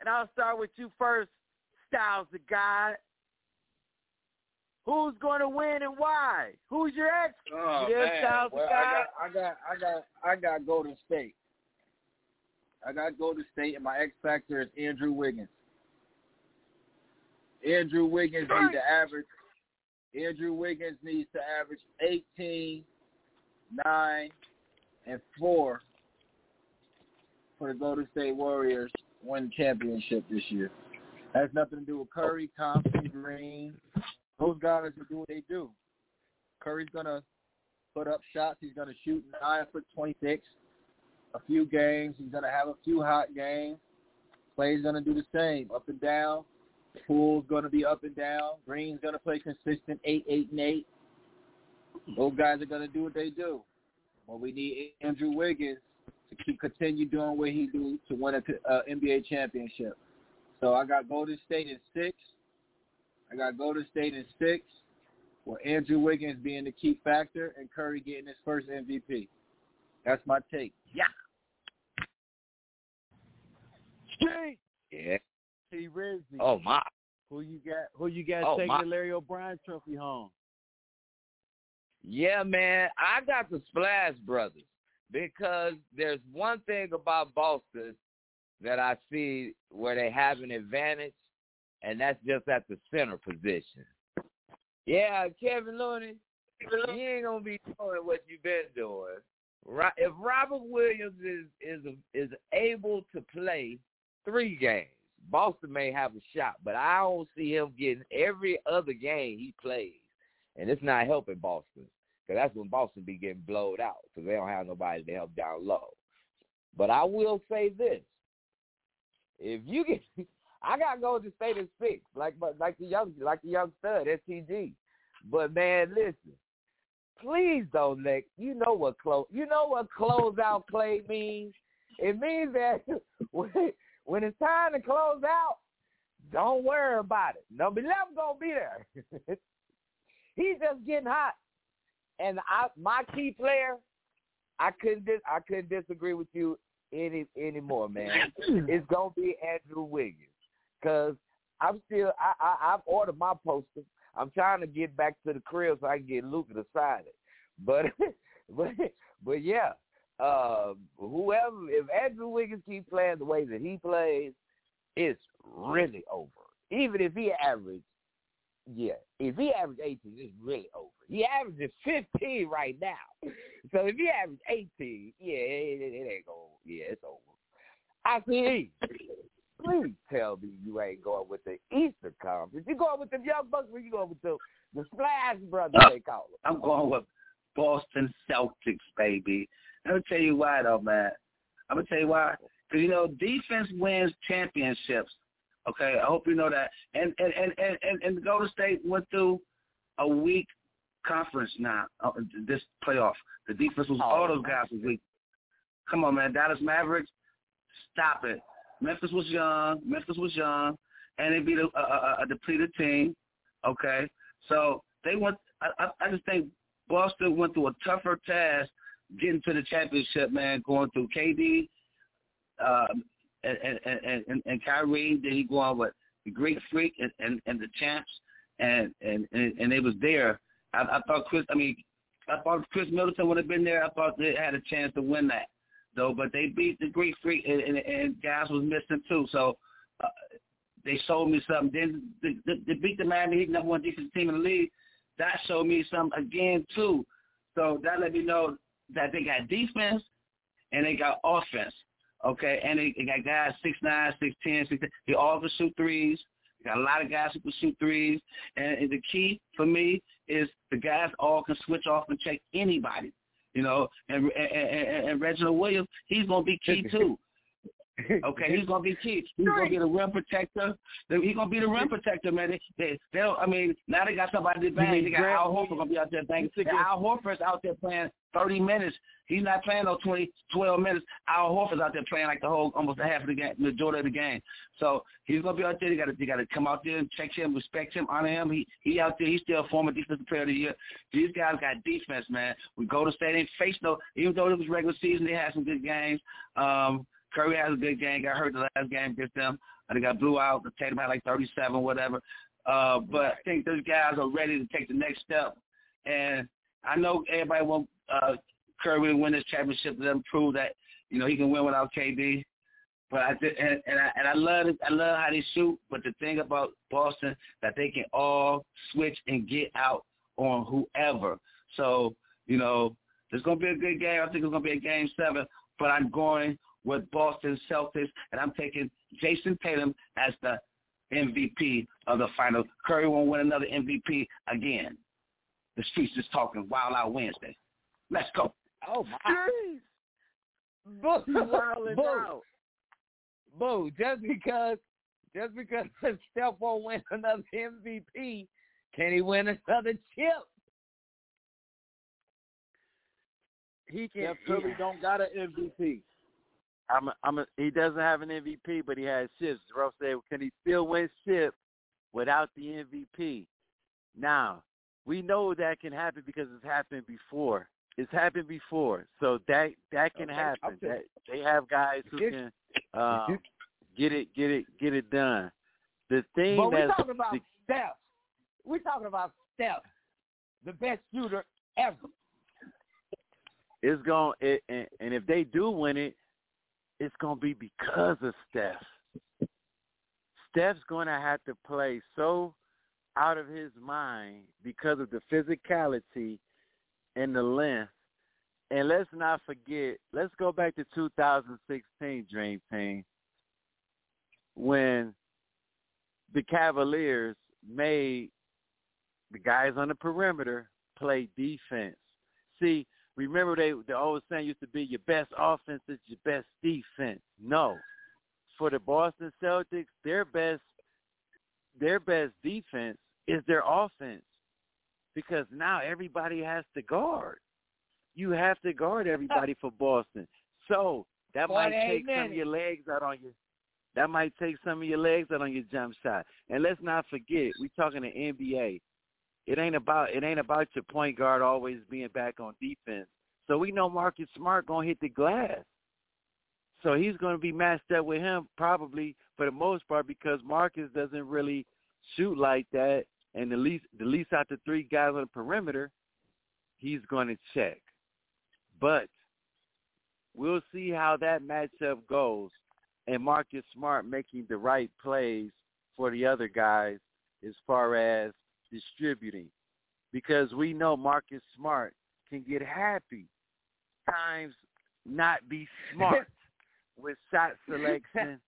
And I'll start with you first, Styles the God. Who's going to win and why? Who's your ex? Oh, man. Styles well, the God. I got, I got, I got, I got Golden State. I got Golden State, and my X factor is Andrew Wiggins. Andrew Wiggins needs to average. Andrew Wiggins needs to average 18, 9, and 4 for the Golden State Warriors win championship this year. Has nothing to do with Curry, Thompson, Green. Those guys will do what they do. Curry's gonna put up shots. He's gonna shoot nine foot twenty six. A few games. He's gonna have a few hot games. Clay's gonna do the same, up and down. Poole's gonna be up and down. Green's gonna play consistent eight, eight, and eight. Those guys are gonna do what they do. Well, we need Andrew Wiggins to keep continue doing what he do to win an uh, NBA championship. So I got Golden State in six. I got Golden State in six, with Andrew Wiggins being the key factor and Curry getting his first MVP. That's my take. Yeah. Street. Yeah. T. Rizzy. Oh my. Who you got? Who you got Oh, taking my. the Larry O'Brien Trophy home? Yeah, man. I got the Splash Brothers because there's one thing about Boston that I see where they have an advantage, and that's just at the center position. Yeah, Kevin Looney, he ain't gonna be doing what you've been doing. If Robert Williams is is is able to play three games, Boston may have a shot, but I don't see him getting every other game he plays, and it's not helping Boston because that's when Boston be getting blowed out because they don't have nobody to help down low. But I will say this: if you get, I got Golden State at six, like like the young like the young stud STG. But man, listen, please don't let you know what close you know what closeout play means. It means that when when it's time to close out, don't worry about it. Number eleven gonna be there. He's just getting hot. And I, my key player I couldn't dis- I couldn't disagree with you any anymore, man. it's gonna be Andrew Wiggins because I'm still I, I I've ordered my poster. I'm trying to get back to the crib so I can get Luka to sign it. But but but yeah, uh, whoever if Andrew Wiggins keeps playing the way that he plays, it's really over. Even if he averaged, yeah, if he averaged 18, it's really over. He averages 15 right now. So if he averaged 18, yeah, it, it, it ain't going. Yeah, it's over. I see. Please tell me you ain't going with the Eastern Conference. You going with the Young Bucks or you going with the the Splash Brothers? They call them. I'm going with Boston Celtics, baby. Let me tell you why, though, man. I'm gonna tell you why. Because you know, defense wins championships. Okay, I hope you know that. And and and and and, and Golden State went through a weak conference now. Uh, this playoff, the defense was all those guys was weak. Come on, man. Dallas Mavericks, stop it. Memphis was young. Memphis was young, and they beat a, a, a depleted team. Okay, so they went. I, I just think Boston went through a tougher task getting to the championship, man. Going through KD, um, and, and and and Kyrie. Then he go on with the Greek Freak and, and and the champs, and and and, and they was there. I, I thought Khris. I mean, I thought Khris Middleton would have been there. I thought they had a chance to win that though, but they beat the Greek Freak, and, and, and guys was missing too. So uh, they showed me something. Then they, they, beat the Miami Heat, number one defensive team in the league. That showed me something again too. So that let me know that they got defense and they got offense. Okay, and they, they got guys six nine, six ten, six. They all can shoot threes. They got a lot of guys who can shoot threes, and, and the key for me is the guys all can switch off and check anybody you know, and and, and, and Reginald Williams, he's gonna be key too. Okay, he's gonna be key. He's gonna be the rim protector. He's gonna be the rim protector, man. They, they, they I mean, now they got somebody to bang. They got Al Horford gonna be out there banging. Al Horford's out there playing 30 minutes. He's not playing those 20, 12 minutes. Al Horford's out there playing like the whole, almost half of the game, majority of the game. So he's gonna be out there. You got to, you got to come out there and check him, respect him, honor him. He, he out there. He's still a former defensive player of the year. These guys got defense, man. We go to stadium, face no, even though it was regular season, they had some good games. Um, Curry has a good game. Got hurt the last game against them. They got blew out. The Tatum had like 37, whatever. Uh, but I think those guys are ready to take the next step. And I know everybody wants uh, Curry to win this championship to them prove that you know he can win without KD. But I did, and, and I and I love it. I love how they shoot. But the thing about Boston that they can all switch and get out on whoever. So you know it's gonna be a good game. I think it's gonna be a game seven. But I'm going with Boston Celtics, and I'm taking Jayson Tatum as the MVP of the final. Curry won't win another MVP again. The streets is talking Wild Out Wednesday. Let's go. Oh my! Boo! Boo! Boo! Just because, just because Steph won't win another MVP, can he win another chip? He can't. Steph Curry don't got an MVP. I'm a, I'm a, he doesn't have an MVP, but he has chips. Rose said, can he still win chip without the MVP? Now, we know that can happen because it's happened before. It's happened before, so that that can okay, happen. That, they have guys who can um, get it, get it, get it done. The thing but we're talking about the, Steph. We're talking about Steph, the best shooter ever. It's going, it, and, and if they do win it, it's going to be because of Steph. Steph's going to have to play so out of his mind because of the physicality and the length. And let's not forget, let's go back to 2016 Dream Team when the Cavaliers made the guys on the perimeter play defense. See, Remember, they the old saying used to be your best offense is your best defense. No, for the Boston Celtics, their best their best defense is their offense because now everybody has to guard. You have to guard everybody for Boston. So that might take some of your legs out on your that might take some of your legs out on your jump shot. And let's not forget, we're talking the NBA. It ain't about it ain't about your point guard always being back on defense. So we know Marcus Smart gonna hit the glass. So he's gonna be matched up with him probably for the most part because Marcus doesn't really shoot like that, and the least the least out the three guys on the perimeter, he's gonna check. But we'll see how that matchup goes, and Marcus Smart making the right plays for the other guys as far as distributing, because we know Marcus Smart can get happy times not be smart with shot selection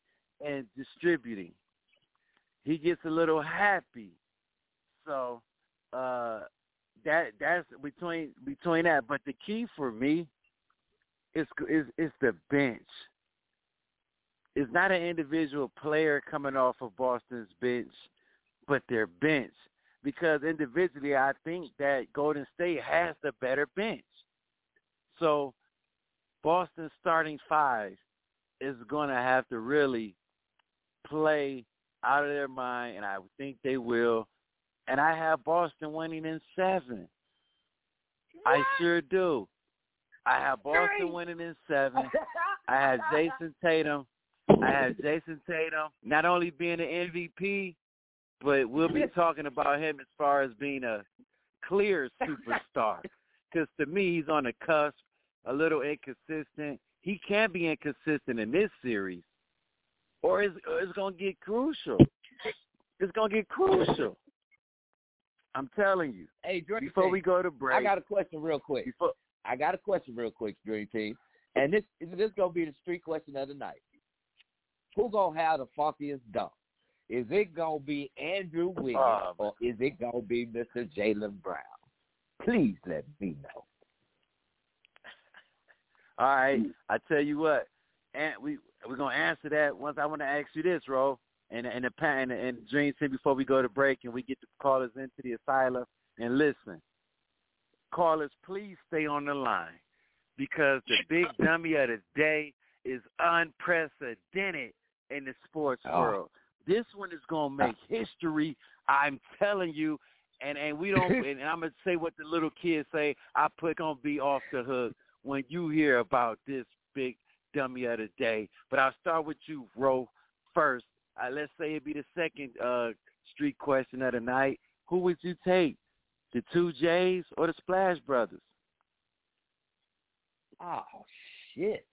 and distributing. He gets a little happy. So uh that that's between between that. But the key for me is is is the bench. It's not an individual player coming off of Boston's bench, but their bench. Because individually, I think that Golden State has the better bench. So Boston's starting five is going to have to really play out of their mind, and I think they will. And I have Boston winning in seven. What? I sure do. I have Boston winning in seven. I have Jayson Tatum. I have Jayson Tatum not only being an MVP, but we'll be talking about him as far as being a clear superstar. Because to me, he's on the cusp, a little inconsistent. He can be inconsistent in this series, or it's, it's going to get crucial. It's going to get crucial. I'm telling you. Hey, Dream Before Team, we go to break, I got a question real quick. before, I got a question real quick, Dream Team. And this this is gonna be the street question of the night. Who gonna have the funkiest dunk? Is it gonna be Andrew oh, Wiggins Oh, or is it gonna be Mr. Jaylen Brown? Please let me know. All right, I tell you what, and we we're gonna answer that once. I want to ask you this, Ro, and and the and, and Dream Team before we go to break and we get the callers into the asylum and listen. Callers, please stay on the line because the big dummy of the day is unprecedented in the sports Oh. world. This one is gonna make history. I'm telling you. And and we don't. and I'm gonna say what the little kids say. I put gonna be off the hook when you hear about this big dummy of the day. But I'll start with you, Ro, first. Uh, let's say it be the second uh, street question of the night. Who would you take, the two J's or the Splash Brothers? Oh shit.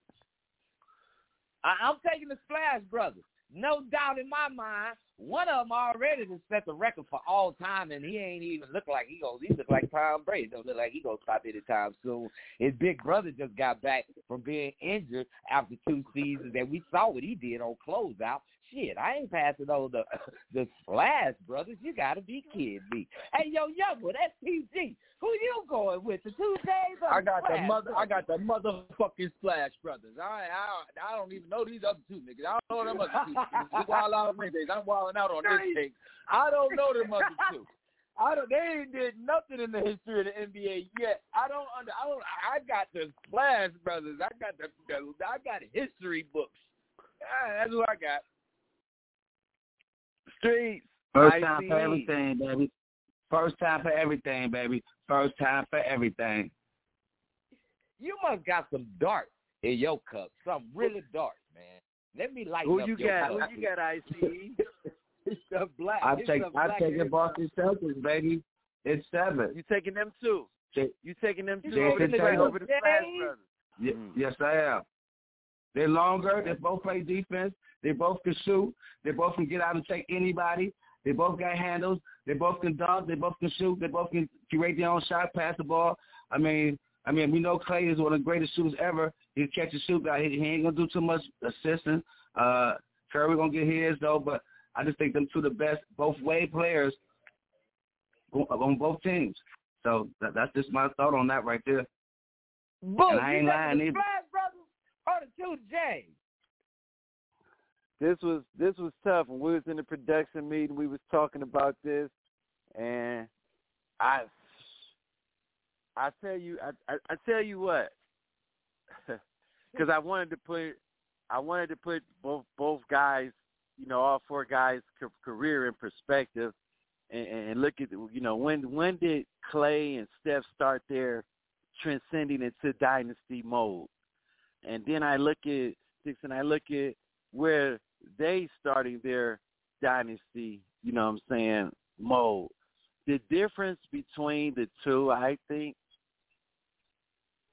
I, I'm taking the Splash Brothers. No doubt in my mind, one of them already has set the record for all time, and he ain't even look like he goes. He look like Tom Brady. Don't look like he gonna stop anytime soon. His big brother just got back from being injured after two seasons, and we saw what he did on closeout. Shit, I ain't passing on the the Splash Brothers. You gotta be kidding me. Hey, yo, young one, that's PG. Who you going with? The two days? I got the mother. I got the motherfucking Splash Brothers. I I I don't even know these other two niggas. I don't know them other two. Wild out on Wednesdays. I'm wilding out on this thing. I don't know them other two. I don't. They ain't did nothing in the history of the NBA yet. I don't. Under, I don't. I got the Splash Brothers. I got the. the I got history books. Ah, that's what I got. Streets. First time for everything, baby. First time for everything, baby. First time for everything. You must got some dark in your cup. Something really dark, man. Let me light Who up you your got? cup. Who you got, ICE? it's the black. I it's take the I black take in it Boston Celtics, baby. It's seven. You taking them two? J- You taking them two You over taking the, them over the two? Brothers? Y- Mm. Yes, I am. They're longer. They both play defense. They both can shoot. They both can get out and take anybody. They both got handles. They both can dunk. They both can shoot. They both can create their own shot, pass the ball. I mean, I mean, we know Clay is one of the greatest shooters ever. He can catch and shoot guy. He, he ain't gonna do too much assisting. Uh, Curry gonna get his though, but I just think them two the best both way players on, both teams. So that, that's just my thought on that right there. Boom, And I ain't lying either. J's? this was this was tough. When we was in the production meeting, we was talking about this, and I, I tell you, I I, I tell you what, because I wanted to put, I wanted to put both both guys, you know, all four guys' career in perspective, and, and look at, you know, when when did Clay and Steph start their transcending into dynasty mode. And then I look at six and I look at where they starting their dynasty, you know what I'm saying, mode. The difference between the two, I think,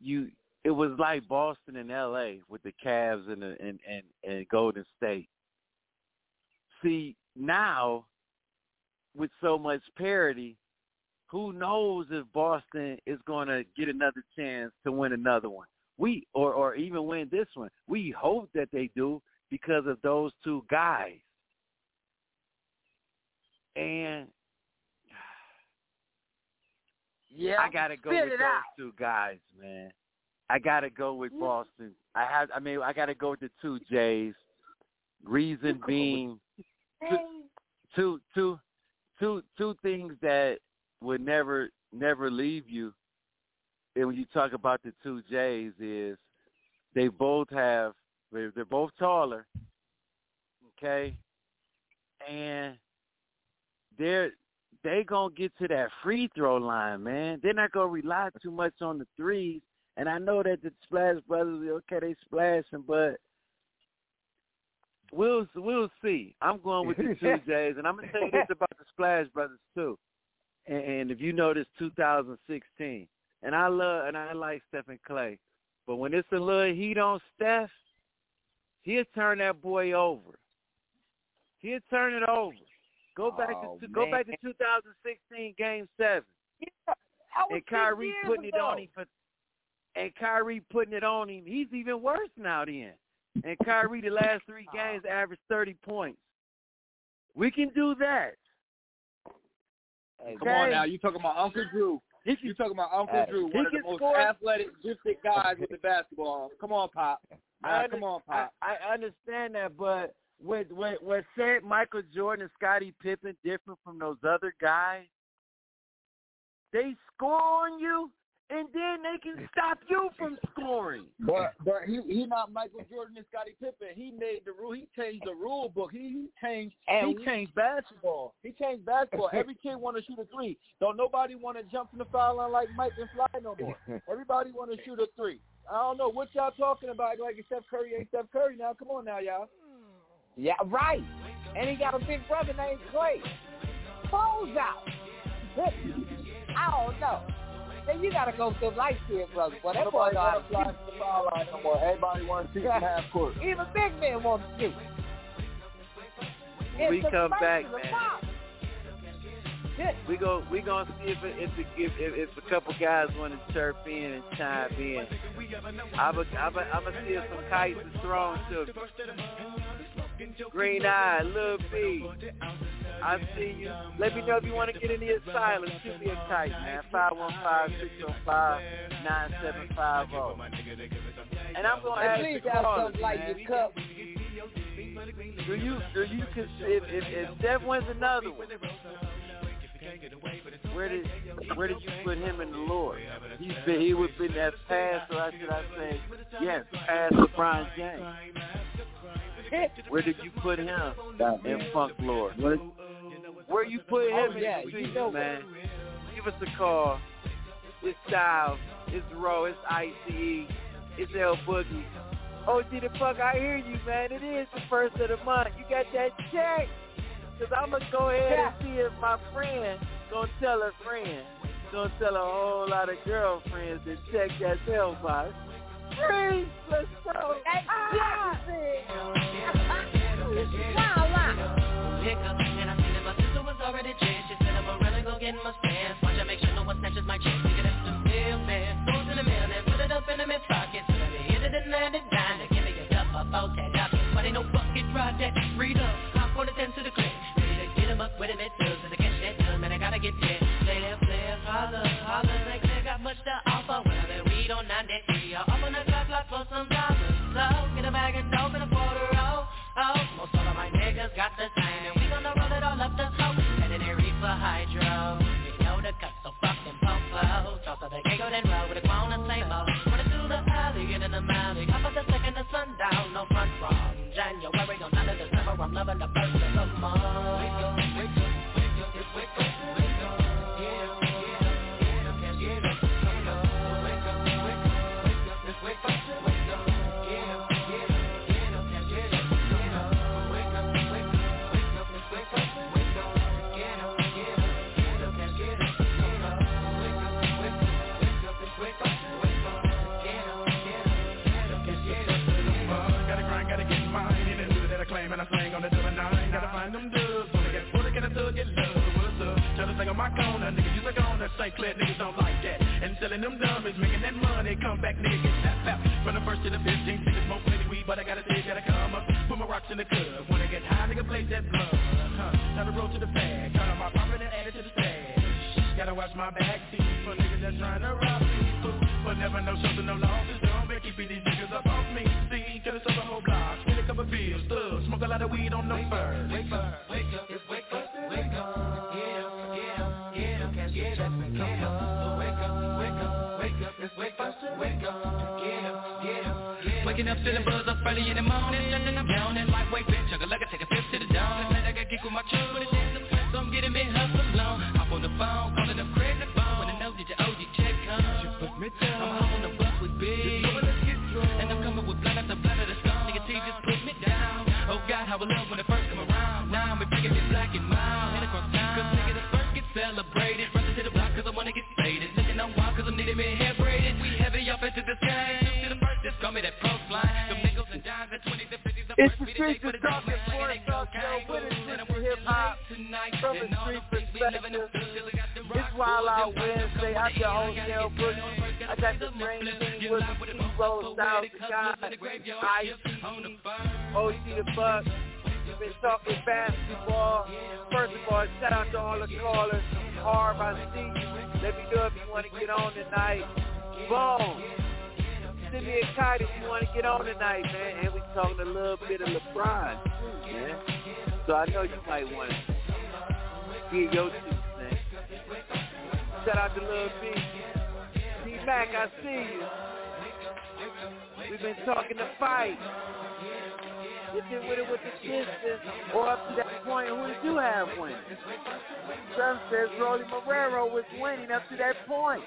you it was like Boston and LA with the Cavs and the, and, and and Golden State. See, now with so much parity, who knows if Boston is going to get another chance to win another one? We or or even win this one. We hope that they do because of those two guys. And Yeah, I gotta go with it those out. two guys, man. I gotta go with mm. Boston. I have. I mean, I gotta go with the two Jays. Reason being, two, two, two, two, two things that would never, never leave you. And when you talk about the two J's, is they both have. They're, they're both taller. Okay, and they're they gonna get to that free throw line, man. They're not gonna rely too much on the threes. And I know that the Splash Brothers, okay, they splashing, but we'll we'll see. I'm going with the two J's, and I'm gonna tell you this about the Splash Brothers too. And, and if you notice, 2016, and I love and I like Stephen Clay, but when it's a little heat on Steph, he'll turn that boy over. He'll turn it over. Go back Oh, to go back to 2016 Game Seven, Yeah, and Kyrie putting it on him for, and Kyrie putting it on him. He's even worse now. Then, and Kyrie the last three oh. games averaged 30 points. We can do that. Come on now, you talking about Uncle Drew. He You can, talking about Uncle Hey, Drew, one of the most score. athletic, gifted guys with the basketball. Come on, Pop. I Nah, under- come on, I, Pop. I understand that, but what what what said Michael Jordan and Scottie Pippen different from those other guys? They score on you, and then they can stop you from scoring. But but he he not Michael Jordan and Scottie Pippen. He made the rule. He changed the rule book. He, he changed And he we- changed basketball. He changed basketball. Every kid want to shoot a three. Don't nobody want to jump from the foul line like Mike and fly no more. Everybody want to shoot a three. I don't know what y'all talking about. Like Steph Curry ain't Steph Curry now. Come on now, y'all. Yeah, right. And he got a big brother named Clay. Pose out. I don't know. Then you gotta go to light skinned brother. But that boy Nobody know how want to to fly shoot. from the foul line no more. Everybody wants to shoot from half court. Even big men want to shoot. It's We come back, man. pop. We go we gonna see if it, if, the, if if if a couple guys want to chirp in and chime in. I'm a, I'm a, I'm gonna see if some kites is thrown to Green Eye, Lil B. I see you. Let me know if you want to get into your silence. Shoot me a kite, man. 515-605-9750. And I'm gonna And ask the have callers, like man. your cup. Do you do you if if, if Steph wins another one? Where did where did you put him in the Lord? He's been he would been that pass, or should I say, yes, pass LeBron James. Where did you put him in Funk Lord? Where, where you put him Oh, in yeah, you know- man? Give us a call. It's Styles, it's Ro, it's ICE, it's L Boogie. Oh, gee, the fuck, I hear you, man. It is the first of the month. You got that check? Because I'm going to go ahead and see if my friend going to tell her friend. Going to tell a whole lot of girlfriends to check that mailbox. Please, let's go. Ah! Hiccup, and in my stance. Watch I make sure no one snatches my chick. Nigga, that's the real man. Goes in the mail and put it up in the mid pocket. Let me hit it and land it down. Give me a duff up out that up. But ain't no bucket project. Read up, hop on the 10 to the click. Ready to get him up with him at two. So to catch that done, man, I gotta get there. Player, player, holler, holler. Like they got much to offer. When I been read on 93. I'll up on the clock, clock for some dollars. So get a bag of dope and a quarter roll. Oh, most all of my niggas got the same from January on none of December I'm loving the first St. Clair, niggas don't like that. And selling them dummies, making that money, come back, nigga, get snap, snap. From the first to the 15, niggas smoke plenty weed, but I gotta say, gotta come up. Put my rocks in the club, when I get high, nigga, blaze that blood. Huh, to roll to the bag, cut on my profit and add it to the stash. Gotta watch my back teeth for niggas that's trying to rob people. But never know something, no losses, don't make keep these niggas up off me. See, could've sold a whole block, spend a couple bills, thug, smoke a lot of weed on no fur. Up. Waking up, feeling buzz up early in the morning, something I'm yawning, Ice, OG the oh, Buck. We've been talking basketball. First of all, shout out to all the callers. Harv, I see you. Let me know if you want to get on tonight. Boom. Send me a kite if you want to get on tonight, man. And we talking a little bit of LeBron, too, man. So I know you might want to get your two. Shout out to Lil B. D-Mac, I see you. We've been talking the fight. If you with it with the distance or up to that point, who did you have winning? Some says Rolly Romero was winning up to that point.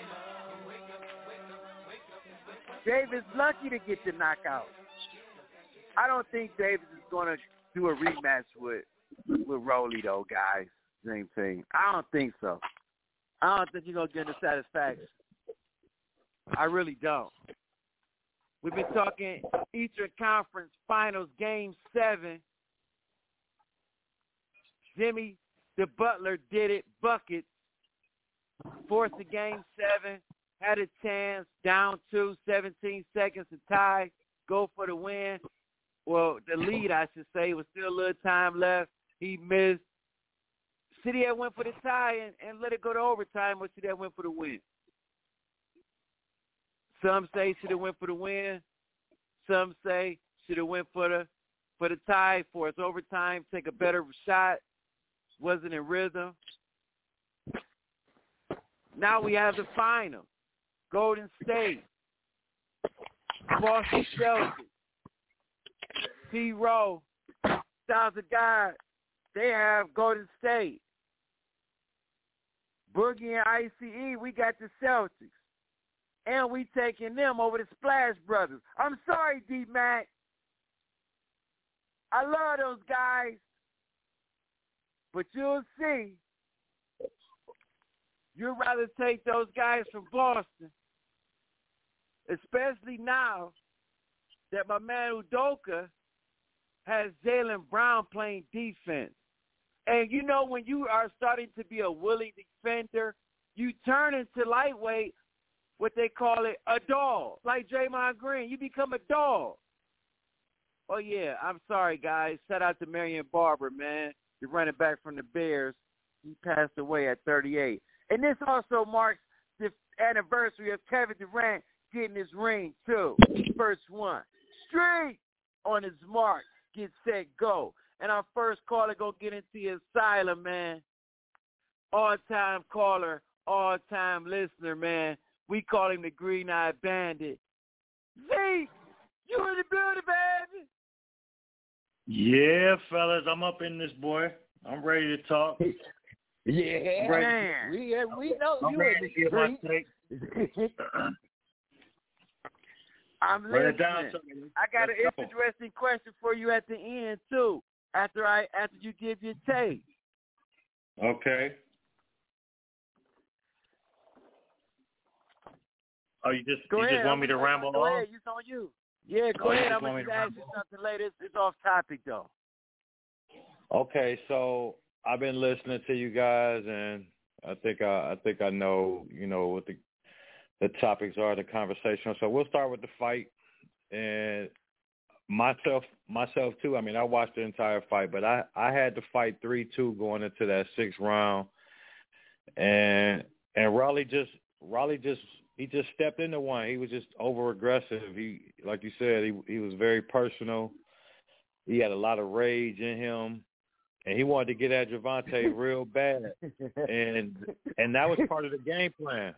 Davis lucky to get the knockout. I don't think Davis is going to do a rematch with with Rolly though, guys. Same thing. I don't think so. I don't think he's gonna get the satisfaction. I really don't. We've been talking Eastern Conference Finals Game Seven. Jimmy the Butler did it, bucket, forced the game seven, had a chance, down two, 17 seconds to tie, go for the win. Well, the lead, I should say, was still a little time left. He missed. City had went for the tie and, and let it go to overtime, or City had went for the win. Some say should have went for the win. Some say should have went for the for the tie for its overtime, take a better shot. Wasn't in rhythm. Now we have the final. Golden State, Boston Celtics, T. Rowe, Styles of God. They have Golden State. Boogie and ICE, we got the Celtics. And we taking them over the Splash Brothers. I'm sorry, D-Mac. I love those guys. But you'll see. You'd rather take those guys from Boston, especially now that my man Udoka has Jaylen Brown playing defense. And you know when you are starting to be a willing defender, you turn into lightweight, what they call it, a dog. Like Draymond Green, you become a dog. Oh yeah, I'm sorry guys. Shout out to Marion Barber, man. The running back from the Bears. He passed away at 38. And this also marks the anniversary of Kevin Durant getting his ring too. First one. Straight on his mark. Get set, go. And our first caller gonna get into the asylum, man. All time caller, all time listener, man. We call him the Green Eye Bandit. Zeke, you in the building, baby? Yeah, fellas, I'm up in this boy. I'm ready to talk. Yeah, man. We we know I'm you ready in to the give my street. take. I'm Run it down listening. I got an Let's go. interesting question for you at the end too. After I after you give your take. Okay. Oh, you just Go you ahead. just want me to ramble go on? Ahead. It's on you. Yeah, oh, go Oh, ahead. I'm gonna to ask you something later. It's, it's off topic though. Okay, so I've been listening to you guys, and I think I, I think I know, you know, what the the topics are, the conversation. So we'll start with the fight, and myself, myself too. I mean, I watched the entire fight, but I I had to fight three two going into that sixth round, and and Rolly just Rolly just he just stepped into one. He was just over aggressive. He like you said, he he was very personal. He had a lot of rage in him and he wanted to get at Gervonta real bad, and and that was part of the game plan.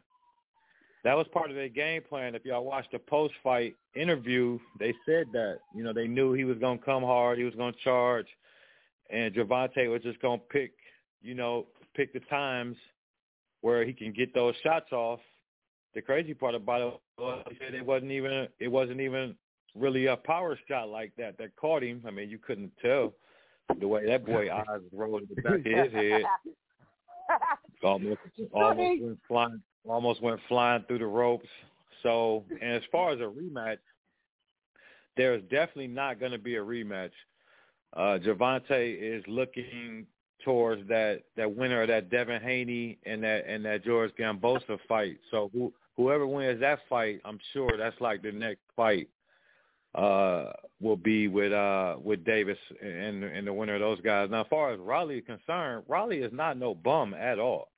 That was part of their game plan. If y'all watched the post-fight interview, they said that you know they knew he was gonna come hard, he was gonna charge, and Gervonta was just gonna pick you know pick the times where he can get those shots off. The crazy part about it was it wasn't even it wasn't even really a power shot like that that caught him. I mean, you couldn't tell the way that boy eyes rolled in the back of his head. Almost almost went flying almost went flying through the ropes. So and as far as a rematch, there's definitely not going to be a rematch. Uh Gervonta is looking towards that that winner of that Devin Haney and that and that George Kambosos fight. So who, whoever wins that fight, I'm sure that's like the next fight uh, will be with uh, with Davis and and the winner of those guys. Now, as far as Rolly is concerned, Rolly is not no bum at all.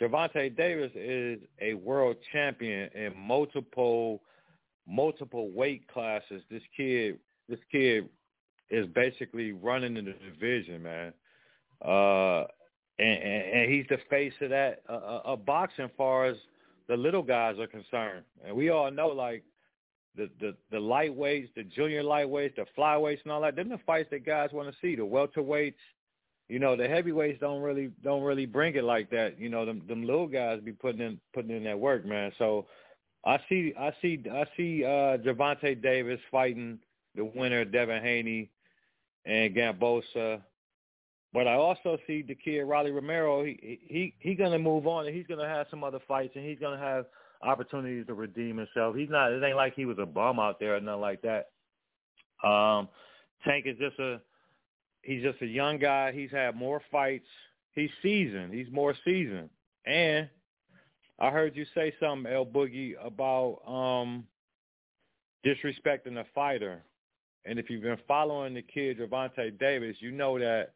Gervonta Davis is a world champion in multiple multiple weight classes. This kid, this kid is basically running in the division, man. Uh, and, and, and he's the face of that uh, uh, of boxing, far as the little guys are concerned. And we all know, like the the the lightweights, the junior lightweights, the flyweights, and all that. Them the fights that guys want to see. The welterweights, you know, the heavyweights don't really don't really bring it like that. You know, them them little guys be putting in putting in that work, man. So I see I see I see uh Gervonta Davis fighting the winner Devin Haney and Kambosos. But I also see the kid Rolly Romero. He he he gonna move on and he's gonna have some other fights and he's gonna have opportunities to redeem himself. He's not. It ain't like he was a bum out there or nothing like that. Um, Tank is just a. He's just a young guy. He's had more fights. He's seasoned. He's more seasoned. And I heard you say something, El Boogie, about um, disrespecting a fighter. And if you've been following the kid Gervonta Davis, you know that,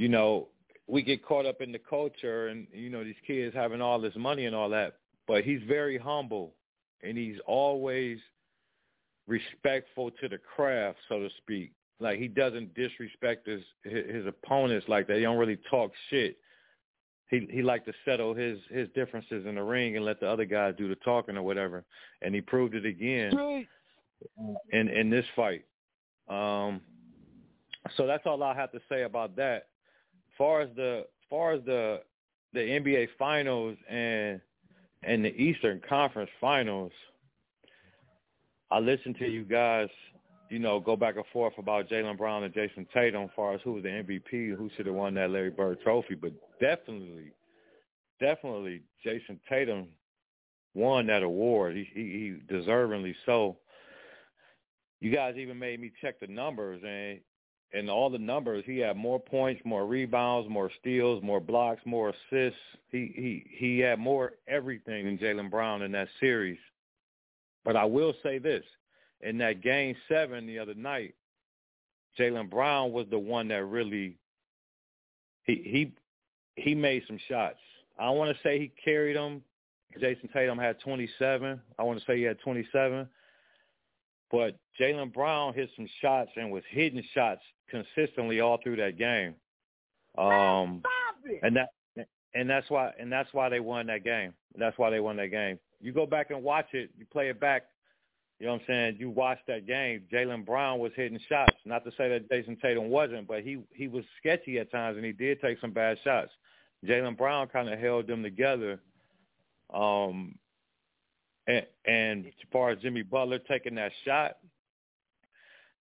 you know, we get caught up in the culture and, you know, these kids having all this money and all that but he's very humble and he's always respectful to the craft, so to speak. Like he doesn't disrespect his his opponents like that. He don't really talk shit. He he like to settle his his differences in the ring and let the other guys do the talking or whatever. And he proved it again in in this fight. Um, so that's all I have to say about that. Far as the far as the the NBA finals and in the Eastern Conference Finals, I listened to you guys, you know, go back and forth about Jaylen Brown and Jayson Tatum as far as who was the MVP, who should have won that Larry Bird trophy. But definitely, definitely Jayson Tatum won that award. He, he, he deservingly so. You guys even made me check the numbers, and and all the numbers, he had more points, more rebounds, more steals, more blocks, more assists. He he he had more everything than Jaylen Brown in that series. But I will say this: in that game seven the other night, Jaylen Brown was the one that really he he he made some shots. I want to say he carried them. Jayson Tatum had 27. I want to say he had 27. But Jaylen Brown hit some shots and was hitting shots consistently all through that game. Um, and that and that's why and that's why they won that game. That's why they won that game. You go back and watch it, you play it back. You know what I'm saying? You watch that game. Jaylen Brown was hitting shots. Not to say that Jayson Tatum wasn't, but he he was sketchy at times, and he did take some bad shots. Jaylen Brown kind of held them together. Um, and, and as far as Jimmy Butler taking that shot,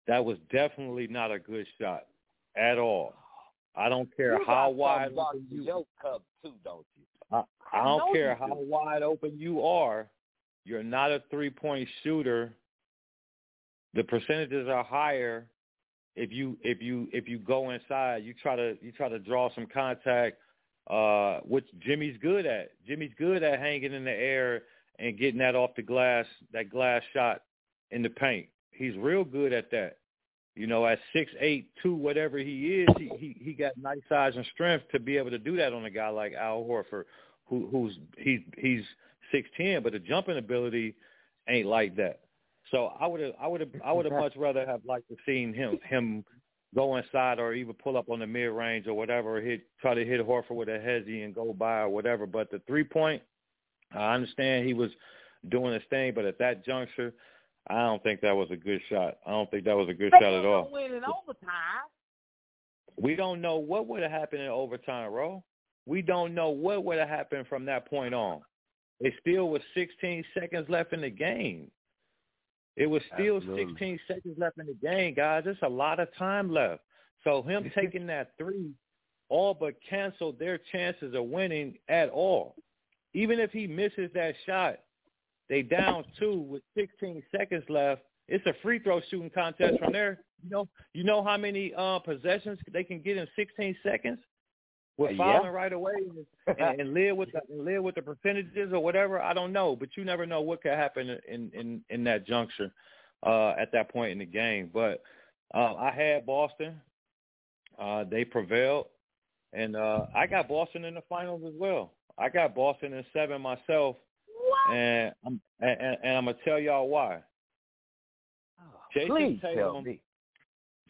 that was definitely not a good shot at all. I don't care you how wide open you your cup too, don't you? I, I don't know care how do. wide open you are. You're not a three point shooter. The percentages are higher if you if you if you go inside. You try to you try to draw some contact uh, which Jimmy's good at. Jimmy's good at hanging in the air and getting that off the glass, that glass shot in the paint. He's real good at that. You know, at six eight two, whatever he is, he, he he got nice size and strength to be able to do that on a guy like Al Horford, who who's he's he's six ten, but the jumping ability ain't like that. So I would have I would have I would have much rather have liked to seen him him go inside or even pull up on the mid range or whatever, hit try to hit Horford with a hezzy and go by or whatever. But the three point, I understand he was doing his thing, but at that juncture, I don't think that was a good shot. I don't think that was a good They shot at all. gonna win in overtime. We don't know what would have happened in overtime, Ro. We don't know what would have happened from that point on. It still was 16 seconds left in the game. It was still Absolutely. 16 seconds left in the game, guys. It's a lot of time left. So him taking that three all but canceled their chances of winning at all. Even if he misses that shot, they down two with 16 seconds left. It's a free throw shooting contest from there. You know, you know how many uh, possessions they can get in 16 seconds with Yeah. fouling right away and, and, and live with the, and live with the percentages or whatever. I don't know, but you never know what could happen in in in that juncture uh, at that point in the game. But uh, I had Boston. Uh, they prevailed, and uh, I got Boston in the finals as well. I got Boston in seven myself, and I'm and, and I'm gonna tell y'all why. Oh, Jayson Please tell Tatum, me.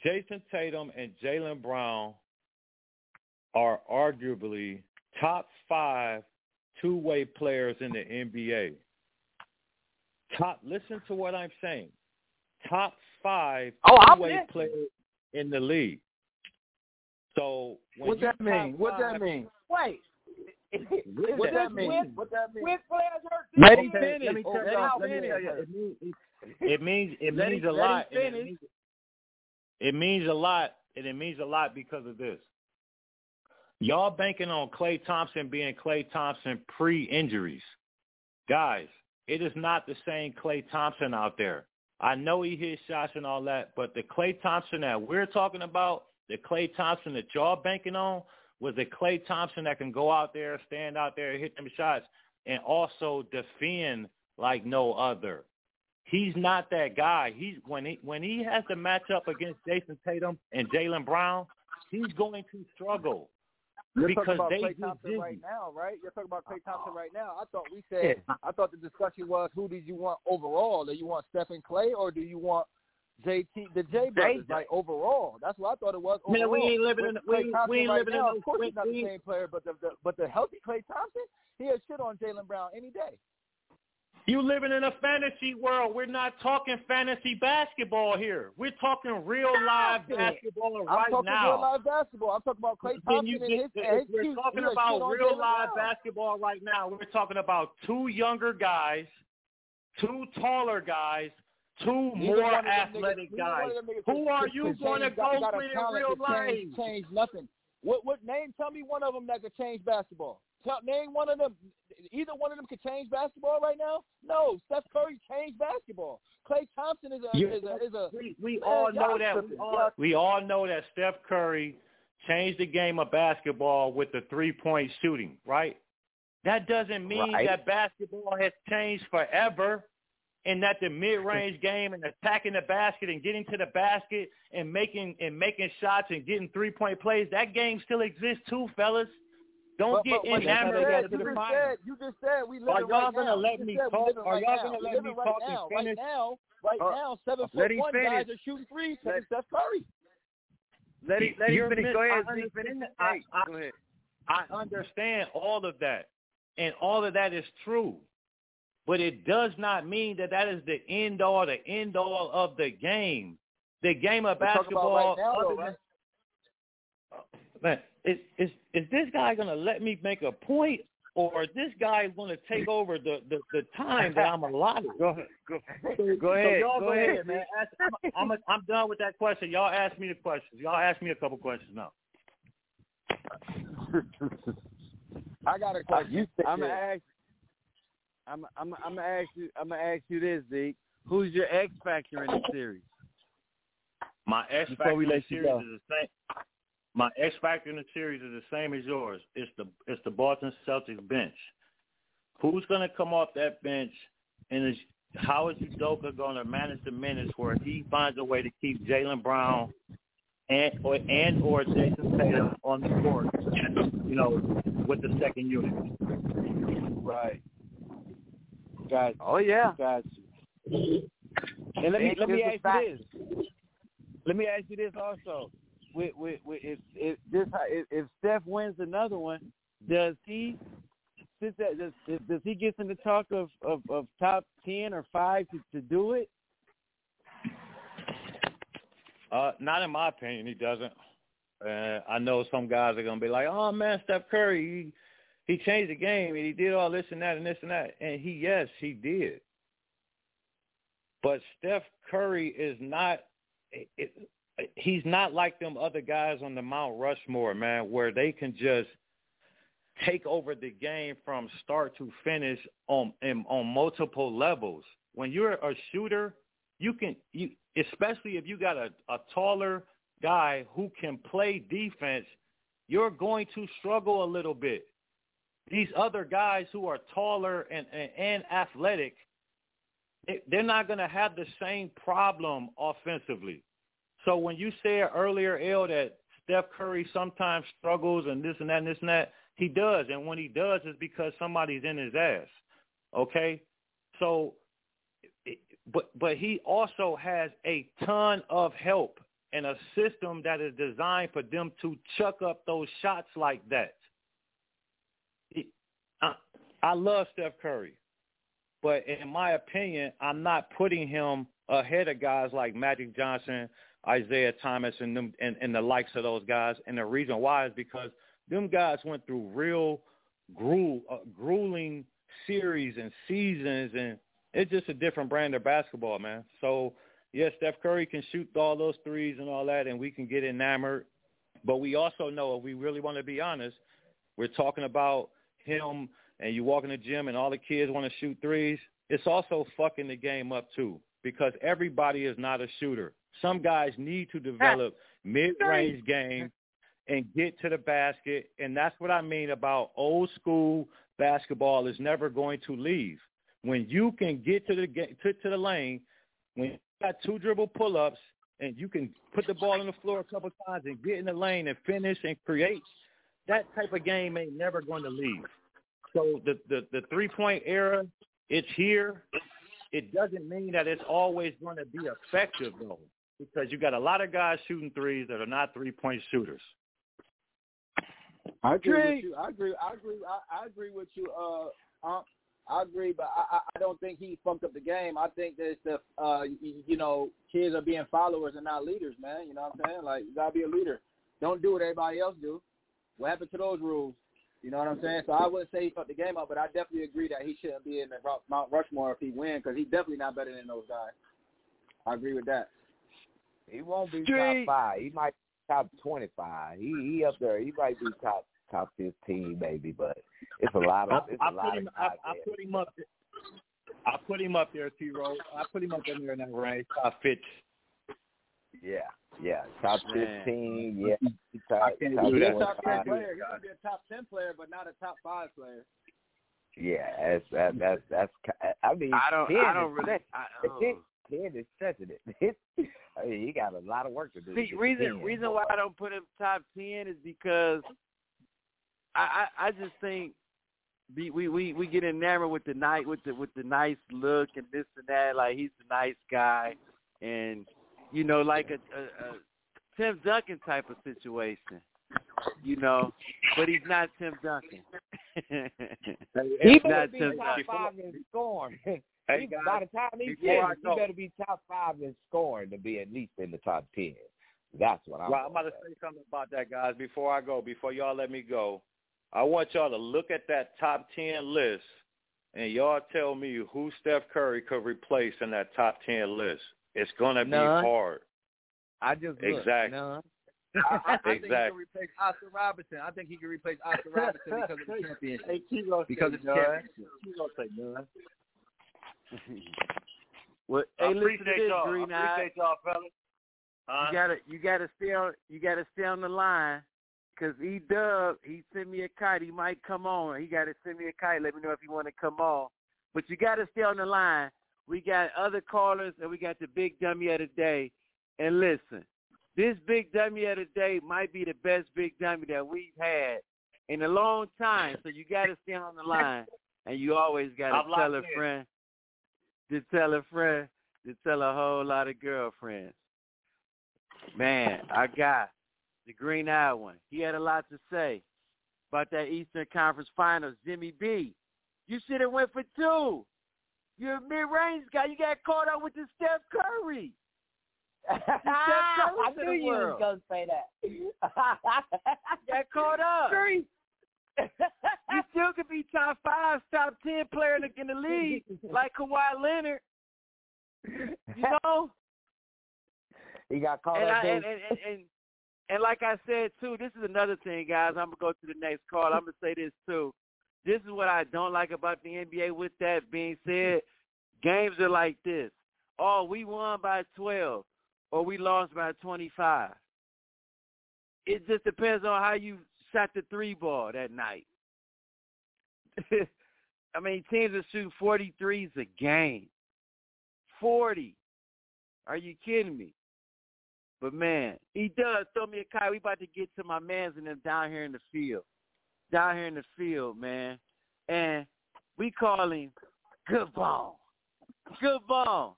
Jayson Tatum and Jaylen Brown are arguably top five two-way players in the NBA. Top. Listen to what I'm saying. Top five Oh, two-way players in the league. So What that mean? What that mean? Wait. What What that that mean? With, What that mean? with players hurt. Let him finish. Let me tell y'all. him Let me finish. tell y'all. It means it means it Let means him- a lot. It means, it means a lot, and it means a lot because of this. Y'all banking on Klay Thompson being Klay Thompson pre-injuries, guys. It is not the same Klay Thompson out there. I know he hits shots and all that, but the Klay Thompson that we're talking about, the Klay Thompson that y'all banking on, was the Klay Thompson that can go out there, stand out there, hit them shots, and also defend like no other. He's not that guy. He's when he when he has to match up against Jayson Tatum and Jaylen Brown, he's going to struggle You're because talking about Klay Thompson right now, right? You're talking about Klay Thompson right now. I thought we said I thought the discussion was who did you want overall? Do you want Stephen Klay or do you want JT the J brothers? Like overall, that's what I thought it was. Man, we overall. ain't living With in- we Klay ain't- Thompson we ain't right living in now, no- Of course, he's not the same player, but the, the but the healthy Klay Thompson, he has shit on Jaylen Brown any day. You living in a fantasy world. We're not talking fantasy basketball here. We're talking real live basketball I'm right talking now. real live basketball. I'm talking about Klay Thompson you and his, and his we're cute- talking he about real live Brown. basketball right now. We're talking about two younger guys, two taller guys, two Neither more one of them athletic niggas- guys. one of them niggas Who are you going to go got with in real life? change, change nothing. What what name? Tell me one of them that could change basketball. Tell, name one of them. Either one of them could change basketball right now. No, Steph Curry changed basketball. Klay Thompson is a You- is a is a. we we all know that we all, we all know that Steph Curry changed the game of basketball with the three point shooting, right? That doesn't mean Right. that basketball has changed forever and that the mid range game and attacking the basket and getting to the basket and making and making shots and getting three point plays, that game still exists too, fellas. Don't But, get but, but you enamored of said, that you to just said you just said we Are y'all right gonna now. let You me talk? Are right y'all now. gonna We let me right talk and now. finish? Right now, right Uh, now, seven let foot him one finish. guys are shooting threes. Let- Steph Curry. Let him let him finish. mis- Go ahead, Zeke. understand Finish. I- I- go ahead. I understand all of that, and all of that is true, but it does not mean that that is the end all, the end all of the game. The game of We're basketball. right now, though, right? Oh, man, is is is this guy gonna let me make a point, or is this guy gonna take over the the, the time that I'm allotted? Go ahead. Go, So- go so ahead. y'all go ahead, man. Ask, I'm, I'm, I'm done with that question. Y'all ask me the questions. Y'all ask me a couple questions now. I got a question. I'm gonna ask. I'm I'm I'm gonna ask you. I'm gonna ask you this, Zeke. Who's your X factor in the series? My X factor in the series go. is the same. My X factor in the series is the same as yours. It's the it's the Boston Celtics bench. Who's going to come off that bench, and is, how is Udoka going to manage the minutes where he finds a way to keep Jaylen Brown and or and or Jayson Tatum on the court, you know, with the second unit. Right. Got Oh yeah. got you. And let me It let me ask fact. you this. Let me ask you this also. With, with, with, if if this if, if Steph wins another one, does he since that does does he get in the talk of, of, of top ten or five to, to do it? Uh, not in my opinion, he doesn't. Uh, I know some guys are gonna be like, "Oh man, Steph Curry, he changed the game and he did all this and that and this and that." And he, yes, he did. But Steph Curry is not. It, he's not like them other guys on the Mount Rushmore, man, where they can just take over the game from start to finish on in, on multiple levels. When you're a shooter, you can you especially if you got a, a taller guy who can play defense, you're going to struggle a little bit. These other guys who are taller and and, and athletic, they- they're not going to have the same problem offensively. So when you said earlier, El, that Steph Curry sometimes struggles and this and that and this and that, he does. And when he does, it's because somebody's in his ass. Okay? So, but but he also has a ton of help and a system that is designed for them to chuck up those shots like that. I, I love Steph Curry, but in my opinion, I'm not putting him ahead of guys like Magic Johnson, Isiah Thomas, and them and, and the likes of those guys. And the reason why is because them guys went through real gruel, uh, grueling series and seasons, and it's just a different brand of basketball, man. So yes, Steph Curry can shoot all those threes and all that, and we can get enamored. But we also know, if we really want to be honest, we're talking about him, and you walk in the gym, and all the kids want to shoot threes. It's also fucking the game up too, because everybody is not a shooter. Some guys need to develop mid-range game and get to the basket, and that's what I mean about old school basketball is never going to leave. When you can get to the to, to the lane, when you got two dribble pull-ups, and you can put the ball on the floor a couple times and get in the lane and finish and create, that type of game ain't never going to leave. So the the, the three-point era, it's here. It doesn't mean that it's always going to be effective though, because you got a lot of guys shooting threes that are not three-point shooters. I agree Drake. with you. I agree. I agree. I, I agree with you. Uh, uh, I agree, but I, I- I don't think he fucked up the game. I think that it's the uh, you, you know, kids are being followers and not leaders, man. You know what I'm saying? Like you gotta be a leader. Don't do what everybody else do. What happened to those rules? You know what I'm saying? So I wouldn't say he fucked the game up, but I definitely agree that he shouldn't be in the Mount Rushmore if he win because he's definitely not better than those guys. I agree with that. He won't be Street. top five. He might be top twenty five. He he up there. He might be top top fifteen maybe, but it's a lot I, of it's I a lot him. of I, I put him up. I put him up there, T. Rose. I put him up in there in that range. Top fifty. Yeah, yeah, top Man. fifteen. Yeah, top, I can't top do He's that. a top ten 25. player. He's gonna be a top ten player, but not a top five player. Yeah, that's that, that's that's. I mean, I don't. 10 I is don't really. stretch- I, ten, uh, ten is stretching it. I mean, he got a lot of work to do. See, reason 10. reason why I don't put him top ten is because I I, I just think we, we we we get enamored with the night with the with the nice look and this and that. Like he's a nice guy, and you know, like a, a, a Tim Duncan type of situation. You know, but he's not Tim Duncan. He He's better not be Tim top Duncan. five in scoring. Hey, He- guys, by the time he finishes, he better be top five in scoring to be at least in the top ten. That's what I'm. Well, I'm about gonna say something about that, guys. Before I go, before y'all let me go, I want y'all to look at that top ten list, and y'all tell me who Steph Curry could replace in that top ten list. It's gonna be hard. I just looked. Exactly. None. I, I, I think he can replace Oscar Robertson. I think he can replace Oscar Robertson because of the championship. Hey, Kilo Because say it's none. championship. Kilo say none. well, I hey, listen to appreciate this, y'all. Green I Eye. appreciate y'all, fellas. You gotta you gotta stay on you gotta stay on the line because E Dub he sent me a kite. He might come on. He gotta send me a kite. Let me know if you want to come on. But you gotta stay on the line. We got other callers and we got the big dummy of the day. And listen, this big dummy of the day might be the best big dummy that we've had in a long time. So you gotta stay on the line, and you always gotta tell a friend to tell a friend to tell a whole lot of girlfriends. Man, I got the green eyed one. He had a lot to say about that Eastern Conference Finals. Jimmy B, you should have went for two. You're a mid-range guy. You got caught up with the Steph Curry. Steph ah, Curry I to knew you was gonna say that. got caught up. Curry. you still could be top five, top ten player in the, in the league, like Kawhi Leonard. You know, he got caught and, up. I, and, and, and, and and like I said too, this is another thing, guys. I'm gonna go to the next call. I'm gonna say this too. This is what I don't like about the NBA. With that being said, games are like this. Oh, we won by 12, or we lost by 25. It just depends on how you shot the three ball that night. I mean, teams are shooting 43s a game. 40. Are you kidding me? But man, he does throw me a kite. We about to get to my mans and them down here in the field. Down here in the field, man. And we call him Good Ball. Good Ball.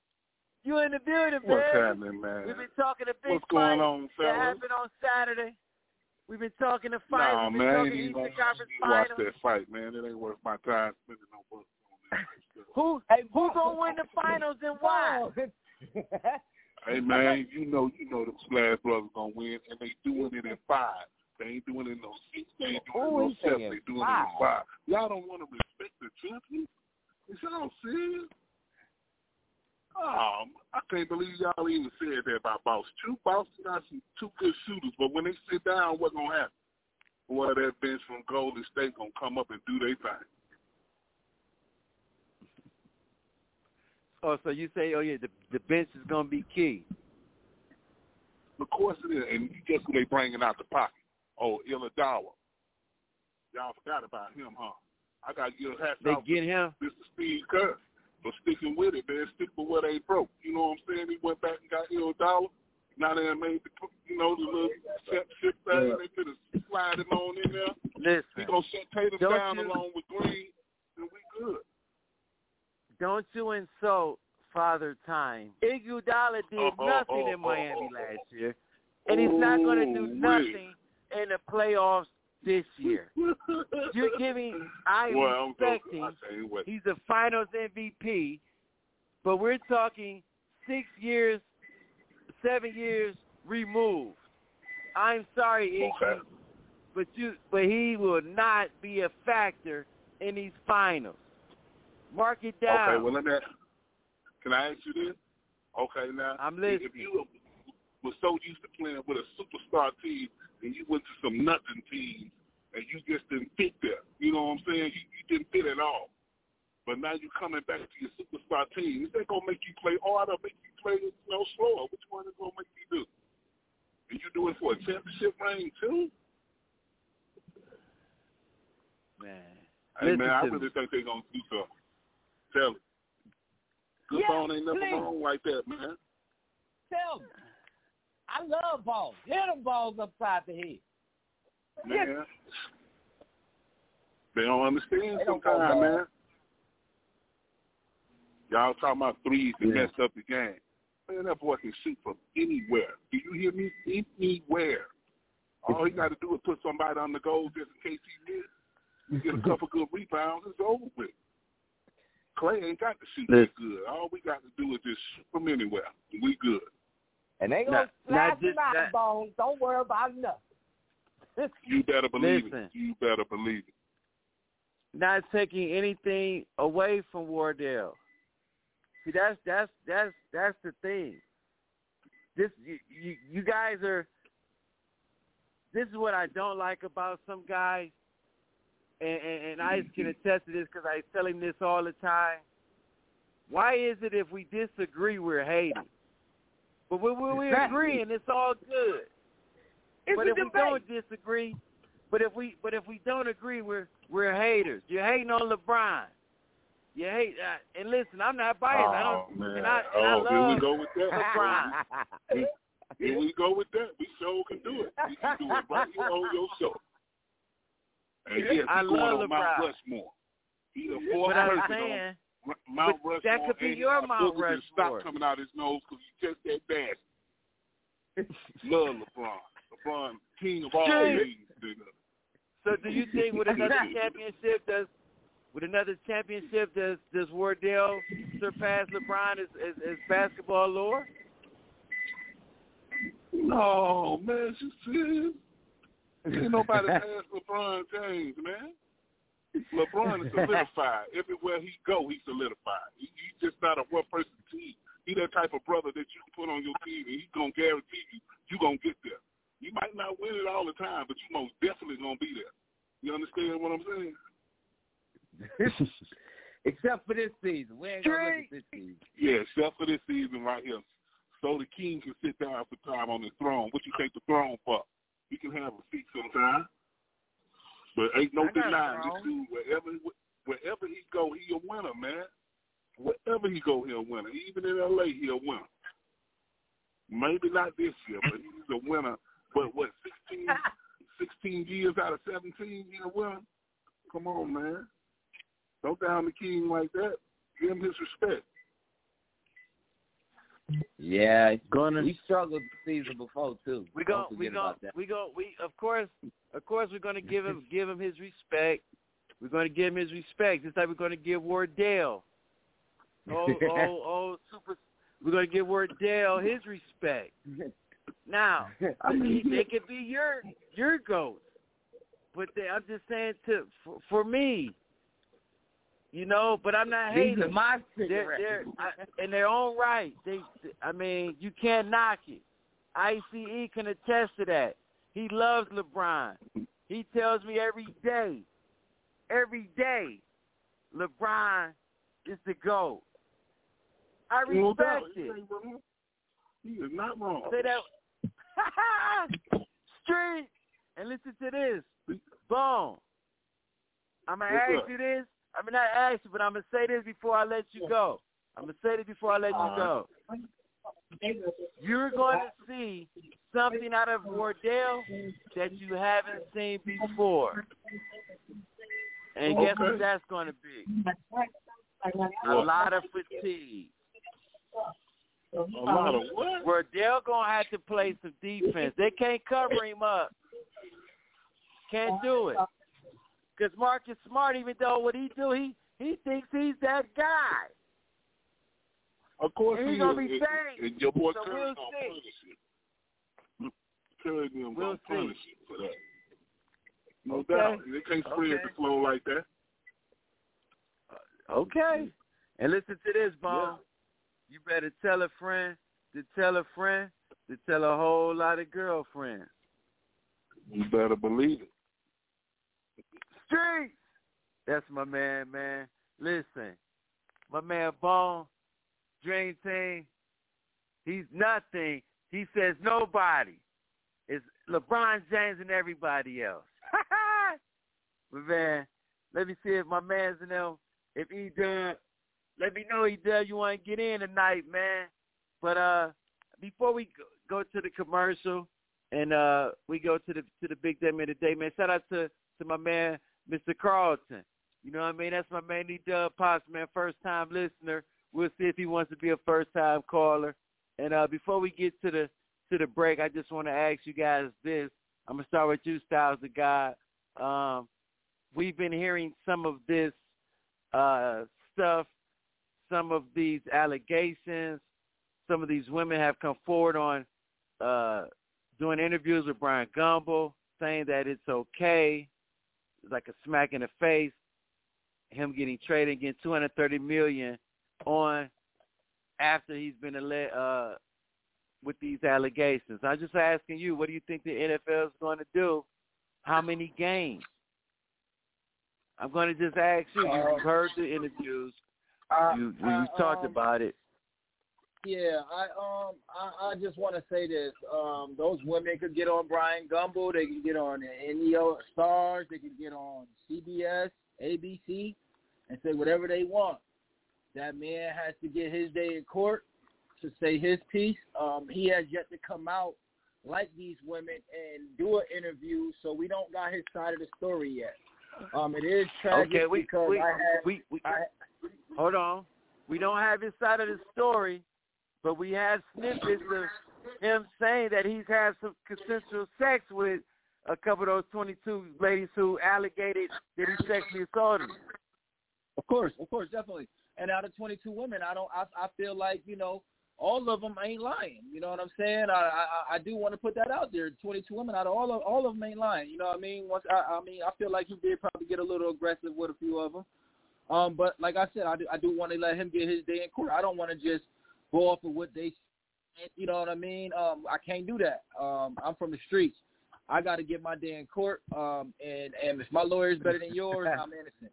You in the building, man. What's happening, man? We've been talking a big What's going fight on, that happened on Saturday. We've been talking the fight. Nah, We've been man, talking ain't Eastern Conference watch that fight, man. It ain't worth my time spending no bucks on that. Who hey, who gonna win the finals and why? Hey man, you know you know the Splash Brothers gonna win, and they doing it in five. They ain't doing it in no six. They ain't doing Who it in no is seven. saying They doing five? it in five. Y'all don't want to respect the champion? Is y'all serious? Um, I can't believe y'all even said that about Boss. Two Boss got some two good shooters, but when they sit down, what's gonna happen? Boy, that bench from Golden State gonna come up and do their thing. Oh, so you say, oh yeah, the the bench is gonna be key. Of course it is, and guess who they bringing out the pocket? Oh, Illadawa. Y'all forgot about him, huh? I got to give hats They get him. Mr. Steve Kerr for sticking with it, man. Stick with what they broke. You know what I'm saying? He went back and got Illadawa. Now they made the, you know, the little ship thing. Yeah. They could have slide him on in there. He Listen, gonna shut Tatum down you- along with Green, and we good. don't you insult Father Time. Iguodala did Oh, nothing oh, in oh, Miami oh. last year, and he's not going to do nothing in the playoffs this year. You're giving. I'm well, expecting. He's a Finals MVP, but we're talking six years, seven years removed. I'm sorry, Iggy, Okay. but you, but he will not be a factor in these finals. Mark it down. Okay, well let me. Can I ask you this? Okay, now I'm If listening. you were so used to playing with a superstar team and you went to some nothing teams and you just didn't fit there, you know what I'm saying? You, you didn't fit at all. But now you're coming back to your superstar team. Is that gonna make you play harder, make you play you know slower? Which one is gonna make you do? And you do it for a championship ring too? Man. Hey Listen man, I really me. think they're gonna do something. Tell it. Good Yeah, bone ain't nothing please. wrong like that, man. Tell me. I love balls. Hit them balls upside the head. man. They don't understand They don't sometimes, man. Y'all talking about threes and Yeah. messed up the game. Man, that boy can shoot from anywhere. Do you hear me? Anywhere. All he got to do is put somebody on the goal just in case he misses. You get a couple good rebounds, it's over with. Klay ain't got to shoot that good. All we got to do is just shoot from anywhere. We good. And they Now- gonna now slash just them out that- bones. Don't worry about nothing. You better believe Listen. it. You better believe it. Not taking anything away from Wardell. See, that's that's that's that's the thing. This you, you you guys are. This is what I don't like about some guys, and and, and Ice mm-hmm. can attest to this because I tell him this all the time. Why is it if we disagree we're hating? But we we, we Exactly. agree, and it's all good. It's but a if we don't disagree, but if we but if we don't agree, we're we're haters. You're hating on LeBron. You hate, uh, and listen, I'm not biased. I Oh, don't, man. and I, and I oh, here we love go with that. LeBron. Here we go with that. We sure can do it. We can do it right here on your show. And yes, I he's going love on Mount LeBron. Rushmore. He's the fourth But I'm saying, on R- Mount but Rushmore. that could be your Mount Rushmore. Stop coming out his nose because he's just that bad. love LeBron. LeBron, king of all nigga. So do you think with another championship does with another championship does does Wardell surpass LeBron as as, as basketball lore? No, man, she said. Ain't nobody past LeBron James, man. LeBron is solidified. Everywhere he go, he's solidified. He, he's just not a one person team. He that type of brother that you put on your team and he's gonna guarantee you you gonna get there. You might not win it all the time, but you most definitely gonna be there. You understand what I'm saying? Except for this season. We ain't gonna look at this season. Yeah, except for this season right here. So the king can sit down for time on his throne. What you take the throne for? He can have a seat sometime. But ain't no I got a denying this dude. Wherever wherever he go, he a winner, man. Wherever he go, he a winner. Even in L.A., he a winner. Maybe not this year, but he's a winner. But what, 16, 16 years out of 17, he a winner? Come on, man. Don't down the king like that. Give him his respect. Yeah, Gonna- we struggled the season before too. We go we go we go we of course of course we're gonna give him give him his respect. We're gonna give him his respect, just like we're gonna give Wardell. Oh oh oh super we're gonna give Wardell his respect. Now I mean, they could be your your goats, but they, I'm just saying to for, for me, you know. But I'm not hating. These are my They're, cigarettes. they're I, in their own right. They, I mean, you can't knock it. ICE can attest to that. He loves LeBron. He tells me every day, every day, LeBron is the GOAT. I respect He it. He is not wrong. Say that. Street. And listen to this. Boom. I'm going to ask you this. I'm going to not ask you, but I'm going to say this before I let you go. I'm going to say this before I let you uh, go. You're going to uh, see something out of Wardell that you haven't seen before. And guess what that's going to be? A lot of fatigue. A lot of what? Wardell gonna have to play some defense. They can't cover him up. Can't do it. Cause Marcus Smart, even though what he do, he he thinks he's that guy. Of course And he he gonna is. be. And your boy So Curry we'll gonna see. punish you. Curry them We'll gonna punish you for that. No Okay. doubt. They can't spread Okay. the flow like that. Uh, okay. And listen to this, Bone. You better tell a friend to tell a friend to tell a whole lot of girlfriends. You better believe it. Streets. That's my man, man. Listen, my man Bone, Dream Team, he's nothing. He says nobody. It's LeBron James and everybody else. but man, let me see if my man's in them. If he done, let me know he does. You want to get in tonight, man. But uh, before we go, go to the commercial and uh, we go to the to the big day man today, man. Shout out to to my man Mr. Carlton. You know what I mean? That's my man, D Dub Pops, man, first time listener. We'll see if he wants to be a first time caller. And uh before we get to the to the break, I just want to ask you guys this. I'm gonna start with you, Styles of God. Um, we've been hearing some of this uh stuff, some of these allegations, some of these women have come forward on uh doing interviews with Brian Gumbel, saying that it's okay. Like a smack in the face. Him getting traded, getting two hundred thirty million on after he's been alle- uh with these allegations. I'm just asking you, what do you think the NFL is going to do? How many games? I'm going to just ask you. You've heard the interviews. Uh, You you uh, talked um, about it. Yeah, I um I, I just want to say this. Um, those women could get on Brian Gumbel. They can get on NEO Stars. They can get on CBS, ABC, and say whatever they want. That man has to get his day in court to say his piece. Um, he has yet to come out like these women and do an interview, so we don't got his side of the story yet. Um, it is tragic Okay, we because we, I had, we we I, hold on. We don't have his side of the story, but we have snippets of him saying that he's had some consensual sex with a couple of those 22 ladies who allegated that he sexually assaulted. them. Of course, of course, definitely. And out of 22 women, I don't. I, I feel like you know all of them ain't lying. You know what I'm saying? I I, I do want to put that out there. 22 women out of all of all of them ain't lying. You know what I mean? Once I, I mean, I feel like he did probably get a little aggressive with a few of them. Um, but like I said, I do I do want to let him get his day in court. I don't want to just go off of what they, you know what I mean? Um, I can't do that. Um, I'm from the streets. I got to get my day in court. Um, and and if my lawyer's better than yours, I'm innocent.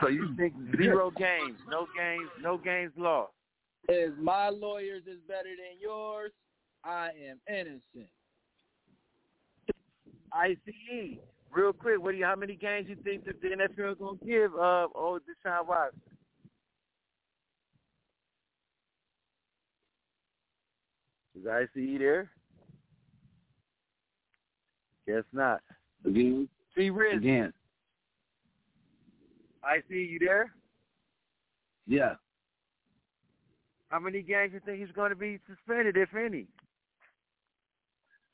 So you think zero games, no games, no games lost? If my lawyers is better than yours, I am innocent. I see. real quick, what do you? How many games you think that the NFL is gonna give? Uh, oh, Deshaun Watson. Is ICE there? Guess not. Again, See, Riz, again, ICE, you there? yeah. How many games do you think he's going to be suspended, if any?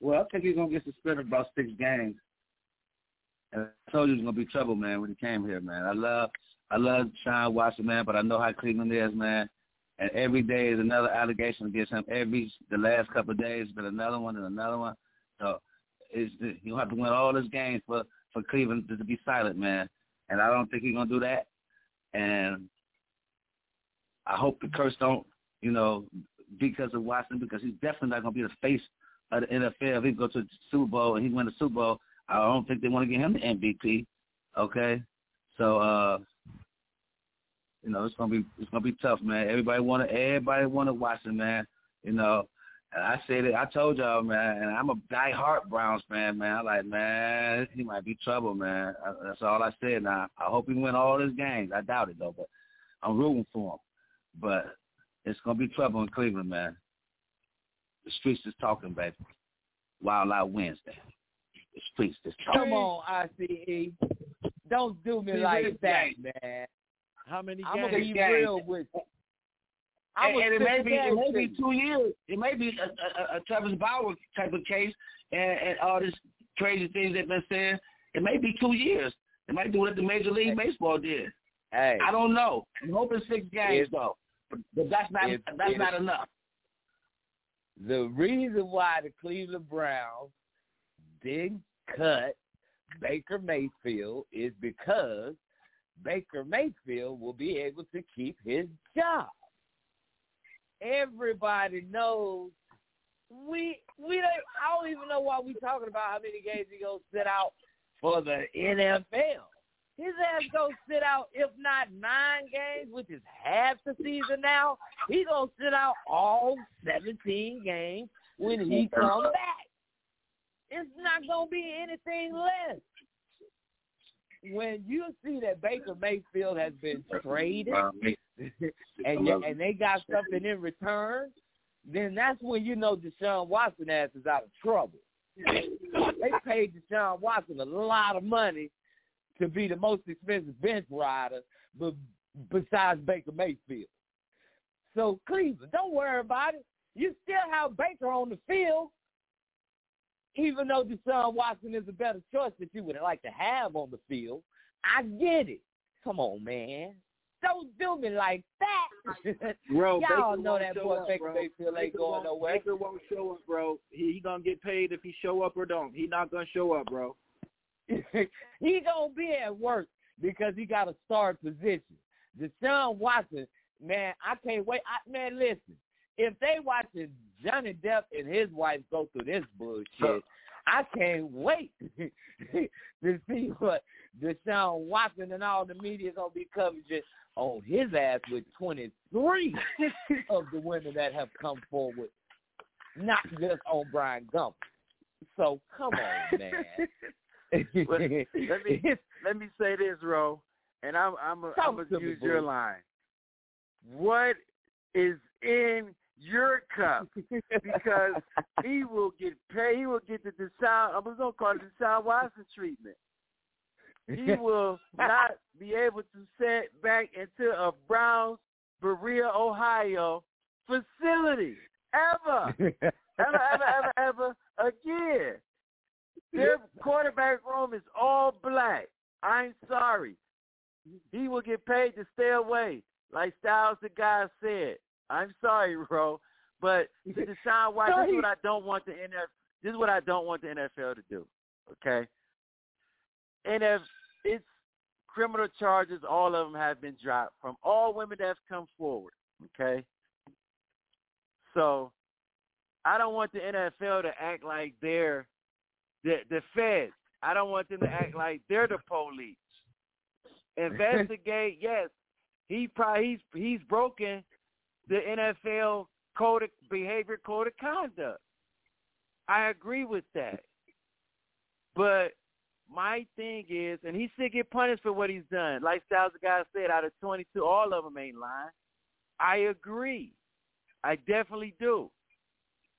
Well, I think he's gonna get suspended about six games. And I told you it was gonna be trouble, man, when he came here, man. I love, I love Sean Watson, man, but I know how Cleveland is, man. And every day is another allegation against him. Every the last couple of days, been another one and another one. So it's you have to win all those games for for Cleveland to, be silent, man. And I don't think he's gonna do that. And I hope the curse don't, you know, because of Watson, because he's definitely not gonna be the face of the NFL. If he go to the Super Bowl and he win the Super Bowl, I don't think they want to give him the MVP. Okay, so uh, you know it's gonna be it's gonna be tough, man. Everybody want to everybody want to Watson, man. You know, and I said it. I told y'all, man. And I'm a die-hard Browns fan, man. I'm like, man, he might be trouble, man. I, that's all I said. Now I hope he win all his games. I doubt it though, but I'm rooting for him. But it's gonna be trouble in Cleveland, man. The streets is talking, baby. Wild Out Wednesday. The streets is talking. Come on, ICE. Don't do me See, like that, gang. man. How many I'm games? gonna be real with you. I'm and, and it may be it may be two years. It may be a, a, a Travis Bauer type of case, and, and all this crazy things that been said. It may be two years. It might be what the Major League Baseball did. Hey, I don't know. I'm hoping six games If- though, but, but that's not if- that's if- not enough. the reason why the Cleveland Browns didn't cut Baker Mayfield is because Baker Mayfield will be able to keep his job. Everybody knows we we don't I don't even know why we talking about how many games he gonna sit out for the NFL. His ass gonna sit out if not nine games, which is half the season now. He gonna sit out all seventeen games when he comes back. It's not gonna be anything less. When you see that Baker Mayfield has been traded and and they got something in return, then that's when you know Deshaun Watson ass is out of trouble. They paid Deshaun Watson a lot of money to be the most expensive bench rider, but besides Baker Mayfield. So Cleveland, don't worry about it. You still have Baker on the field, even though Deshaun Watson is a better choice that you would like to have on the field. I get it. Come on, man. Don't do me like that. Bro, Y'all Baker know that boy up, Baker. Mayfield ain't going nowhere. Baker won't show up, bro. He, he gonna get paid if he show up or don't. He not gonna show up, bro. he gonna be at work because he got a star position. Deshaun Watson, man, I can't wait. I, man, listen, if they watching Johnny Depp and his wife go through this bullshit, I can't wait to see what Deshaun Watson and all the media gonna be covering on his ass with 23 of the women that have come forward, not just on Brian Gump. So come on, man. let me let me say this, Ro, and I'm I'm a, I'm gonna use your line. What is in your cup? Because he will get paid. He will get the Deshaun. I was gonna call it Deshaun Watson treatment. He will not be able to set back into a Browns Berea, Ohio facility ever, ever, ever, ever, ever again. Their quarterback room is all black. I'm sorry. He will get paid to stay away, like Styles the guy said. I'm sorry, bro, but Deshaun Watson, this is what I don't want the NFL. This is what I don't want the NFL to do. Okay, and if it's criminal charges, all of them have been dropped from all women that have come forward. Okay, so I don't want the NFL to act like they're the the feds. I don't want them to act like they're the police. Investigate, yes. He probably he's he's broken the NFL code of behavior code of conduct. I agree with that. But my thing is, and he should get punished for what he's done. Like Styles the guy said, out of 22, all of them ain't lying. I agree. I definitely do.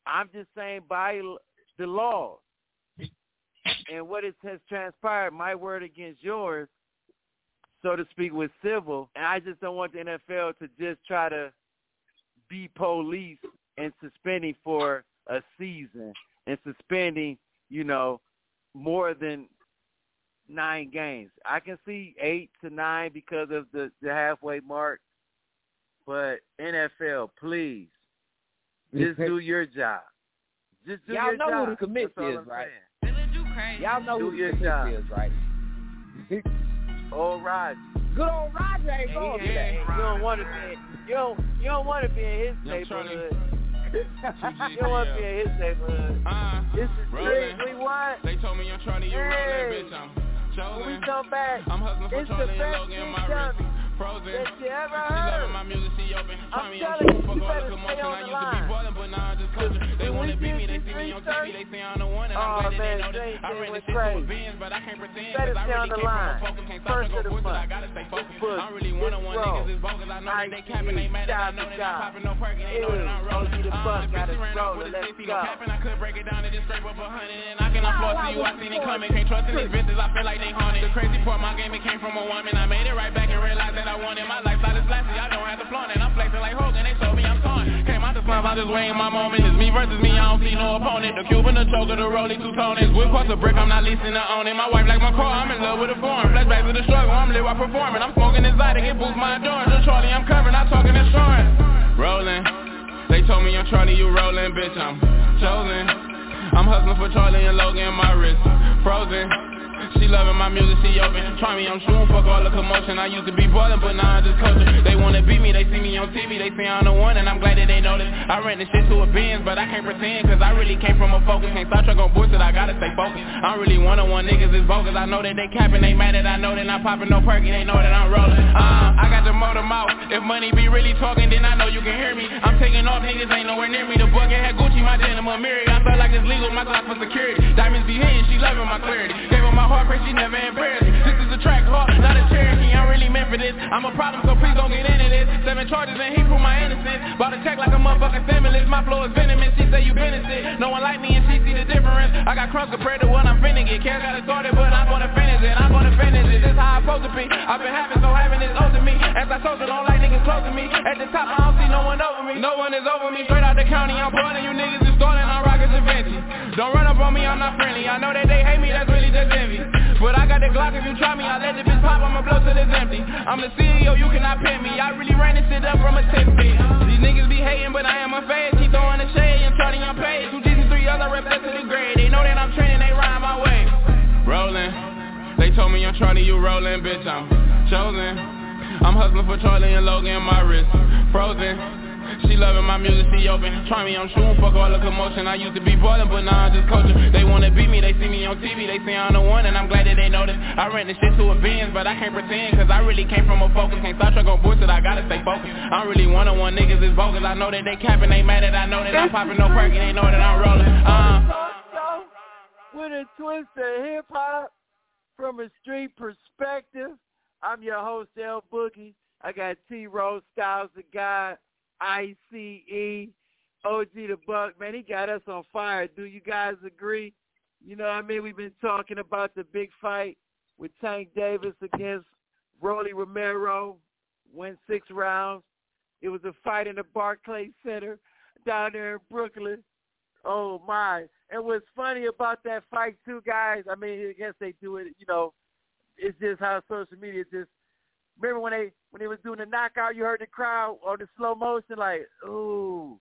I'm just saying by the law and what it has transpired, my word against yours, so to speak, with civil. And I just don't want the NFL to just try to be police and suspending for a season and suspending, you know, more than nine games. I can see eight to nine because of the, the halfway mark. But NFL, please, just do your job. Just do Y'all your job. Y'all know job. who the commit is, right? saying. Y'all know Do who your the job. is, right? Old Roger. Good old Roger ain't And going he for you don't want to be. You don't. You don't want to be in his Young neighborhood. you don't want to be in his neighborhood. Uh, This is rolling. strictly what? They told me I'm Charlie, you Hey. rolling, bitch. I'm When we chosen. come back, I'm hustling for it's Charlie and best Logan, big my wrist frozen. that you ever She loving my music, she open. I'm me, I'm telling you, true, fuck you all the better stay on I the used to be line. ballin', but now I just coach. They wanna we beat did me, they see me on TV, they say I'm the one, and I'm Oh, glad that they man, know this. I ran this shit to a crazy. Benz, but I can't pretend, cause I really the came from line. a focus. Can't stop First to of go the bullshit, I gotta stay focused. I'm really one-on-one niggas is bogus. I know that they capping, they mad that I know that. I'm popping no perk, they know that I'm Ew, rolling. OG the Uh, buck bitch, got ran off with a Let's 60, go. no capping. I could break it down and just scrape up a hundred, and I cannot floss to you. I seen it coming, can't trust in these bitches. I feel like they haunted. The crazy part, my game it came from a woman. I made it right back and realized that I wanted my lifestyle is flashy. I don't have to flaunt it. I'm flexing like Hogan. They told me I'm torn. I'm just waiting my moment. It's me versus me. I don't see no opponent. The Cuban, the choker, the rolling two toners. Whip across the brick. I'm not leasing to own it. My wife like my car. I'm in love with the form. Flashback to the struggle. I'm lit while performing. I'm smoking exotic. It boosts my endurance. The Charlie, I'm covering. I'm talking insurance. Rolling. They told me I'm Charlie, you rolling, bitch. I'm chosen. I'm hustling for Charlie and Logan, my wrist frozen. She loving my music, she open. Try me, I'm shooting, fuck all the commotion. I used to be ballin', but now I'm just coaching. They wanna beat me, they see me on TV, they say I'm the one, and I'm glad that they notice. I ran this shit to a Benz, but I can't pretend, cause I really came from a focus. Can't stop truck on bullshit, I gotta stay focused. I'm really one-on-one niggas, is bogus. I know that they capping, they mad that I know that I'm popping no perky, they know that I'm rolling. Uh, I got the motor mouth. If money be really talking, then I know you can hear me. I'm taking off, niggas ain't nowhere near me. The bucket had Gucci, my denim, a Miri. I felt like it's legal, my clock for security. Diamonds be hitting, she loving my clarity. Gave her my heart, pray she never embarrassed. This is a track heart, not a Cherokee. I'm really meant for this. I'm a problem, so please don't get into this. Seven charges and he proved my innocence. Bought a check like a motherfucking stimulus. My flow is venomous. She say you benefit. No one like me and she see the difference. I got crumbs compared to what I'm finna get. Care got it started, but I'm gonna finish it. I'm gonna finish it. This how I'm supposed to be. I've been having, so having is owed to me. As I told you, don't like niggas close to me. At the top, I don't see no one over me. No one is over me. Straight out the county, I'm boiling. You niggas is starting. I'm rocking Vinci. Don't run up on me, I'm not friendly. I know that they hate me, that's really just envy. But I got the Glock, if you try me, I let the bitch pop, I'ma blow till it's empty. I'm the CEO, you cannot pin me. I really ran this shit up from a 10 feet. These niggas be hating, but I am a fade. Keep throwing the shade and turning on page. Two G's and three others, I rep that to the grade. They know that I'm training, they ride my way. Rolling. They told me I'm Charlie, you rolling, bitch, I'm chosen. I'm hustling for Charlie and Logan, my wrist frozen. She loving my music, she open. Try me, I'm shooting, fuck all the commotion. I used to be boiling, but now I'm just coaching. They wanna beat me, they see me on TV, they say I'm the one, and I'm glad that they notice. I rent the shit to a Benz, but I can't pretend, cause I really came from a focus. Can't stop truck on bullshit, I gotta stay focused. I'm really one-on-one niggas is bogus. I know that they capping, they mad that I know that I'm popping no perky, they know that I'm rolling. Uh. With a twist of hip hop from a street perspective. I'm your host, L Boogie. I got T Rose Styles the God, ICE, OG the Buck. Man, he got us on fire. Do you guys agree? You know I mean? We've been talking about the big fight with Tank Davis against Rolly Romero. Went six rounds. It was a fight in the Barclays Center down there in Brooklyn. Oh my! And what's funny about that fight too, guys? I mean, I guess they do it. You know, it's just how social media just. Remember when they when they was doing the knockout, you heard the crowd or the slow motion like, ooh.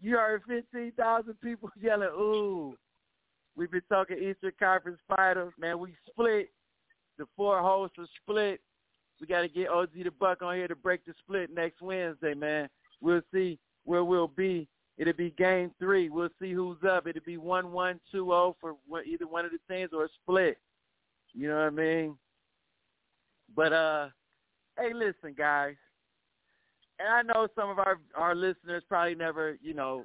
You heard fifteen thousand people yelling, ooh. We've been talking Eastern Conference Finals, man. We split. The four hosts are split. We got to get OG the Buck on here to break the split next Wednesday, man. We'll see where we'll be It'll be game three. We'll see who's up. It'll be one one two zero for either one of the teams or a split. You know what I mean? But uh, hey, listen, guys. And I know some of our our listeners probably never, you know,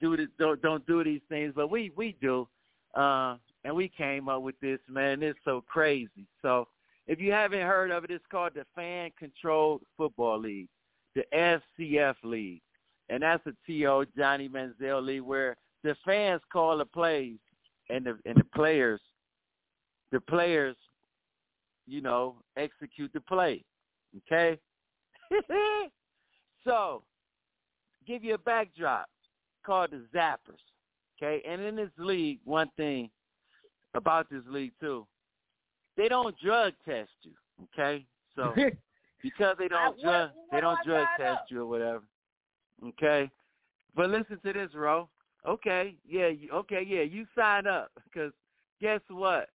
do this, don't don't do these things, but we we do. Uh, and we came up with this, man. It's so crazy. So if you haven't heard of it, it's called the Fan Controlled Football League, the FCF League and that's a T.O. Johnny Manziel League where the fans call the plays and the and the players, the players, you know, execute the play. Okay. so, give you a backdrop called the Zappers. Okay, and in this league, one thing about this league too, they don't drug test you. Okay, so because they don't drug they don't drug test you or whatever. Okay, but listen to this, Ro. Okay, yeah, okay, yeah, you sign up because guess what?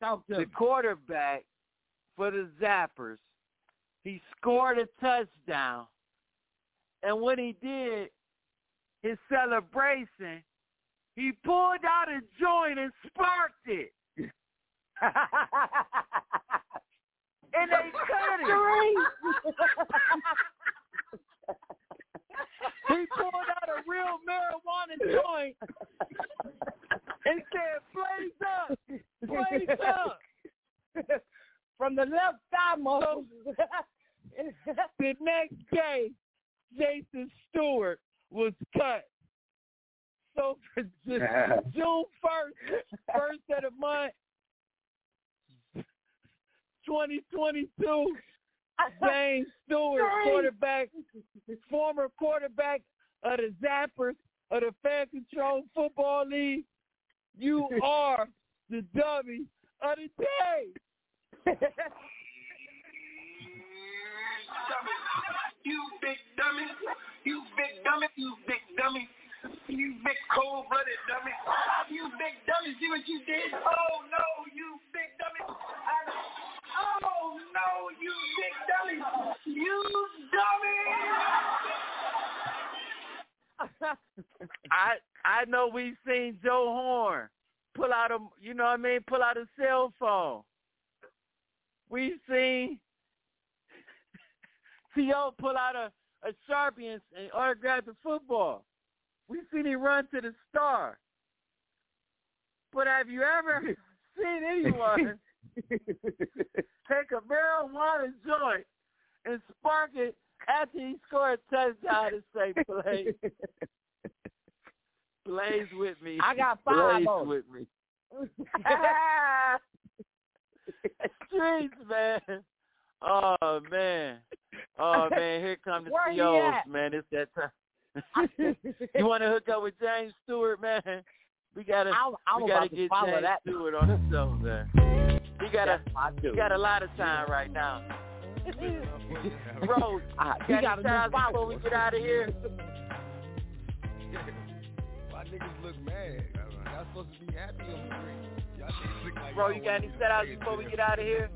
The quarterback for the Zappers, he scored a touchdown, and when he did his celebration, he pulled out a joint and sparked it. and they cut it. He pulled out a real marijuana joint and said, "Blaze up, blaze up." From the left thigh muscle. the next day, Jason Stewart was cut. So for June first, first of the month, 2022. James Stewart, quarterback, former quarterback of the Zappers of the Fan Control Football League. You are the dummy of the day. you big dummy. You big dummy. You big dummy. You big cold-blooded dummy. You big dummy. See what you did? Oh, no, you big dummy. Oh no, you big! You dummy! I I know we've seen Joe Horn pull out a you know what I mean, pull out a cell phone. We've seen T.O. pull out a, a Sharpie and, and autograph the football. We've seen him run to the star. But have you ever seen anyone take a marijuana joint and spark it after he scored a touchdown and say, Blaze. Blaze with me. I got five Blaze with me. Streets, man. Oh, man. Oh, man. Here come the Where at? man. It's that time. you want to hook up with James Stewart, man? We gotta, I'm- I'm we gotta to get James that. Stewart on the show, man. He got a, he got a lot of time right now. Bro, Ah, you got got a any new time before we get out of here? My niggas look mad. Y'all supposed to be happy on the screen. Y'all niggas look like Bro, y'all got any set outs before we get out of here?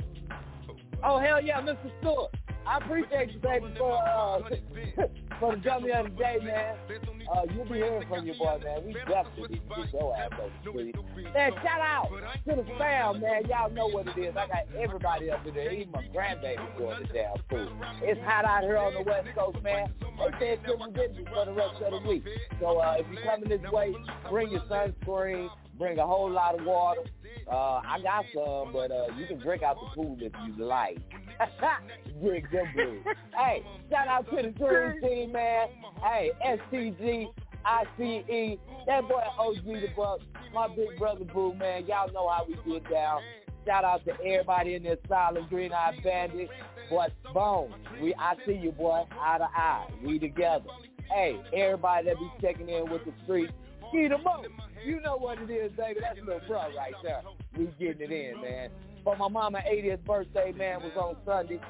Oh hell yeah, Mr. Stewart. I appreciate you, baby, for uh, for the of the day, man. Uh, you'll be hearing from your boy, man. We definitely need to get your ass over the street. Man, shout out to the fam, man. Y'all know what it is. I got everybody up in there. Even my grandbaby going to damn food. It's hot out here on the West Coast, man. They said to for the rest of the week. So uh, if you're coming this way, bring your sunscreen, bring a whole lot of water. Uh, I got some, but uh, you can drink out the pool if you like. Drink them blues. hey, shout out to the Dream Team, man. Hey, STG, ICE, that boy OG the Buck, my big brother Boo, man. Y'all know how we get down. Shout out to everybody in this silent green eye bandit. But Bone, we I see you boy, eye to eye. We together. Hey, everybody that be checking in with the street, You know what it is, baby. That's little bro right there. We getting it in, man. But my mama 80th birthday, man, was on Sunday.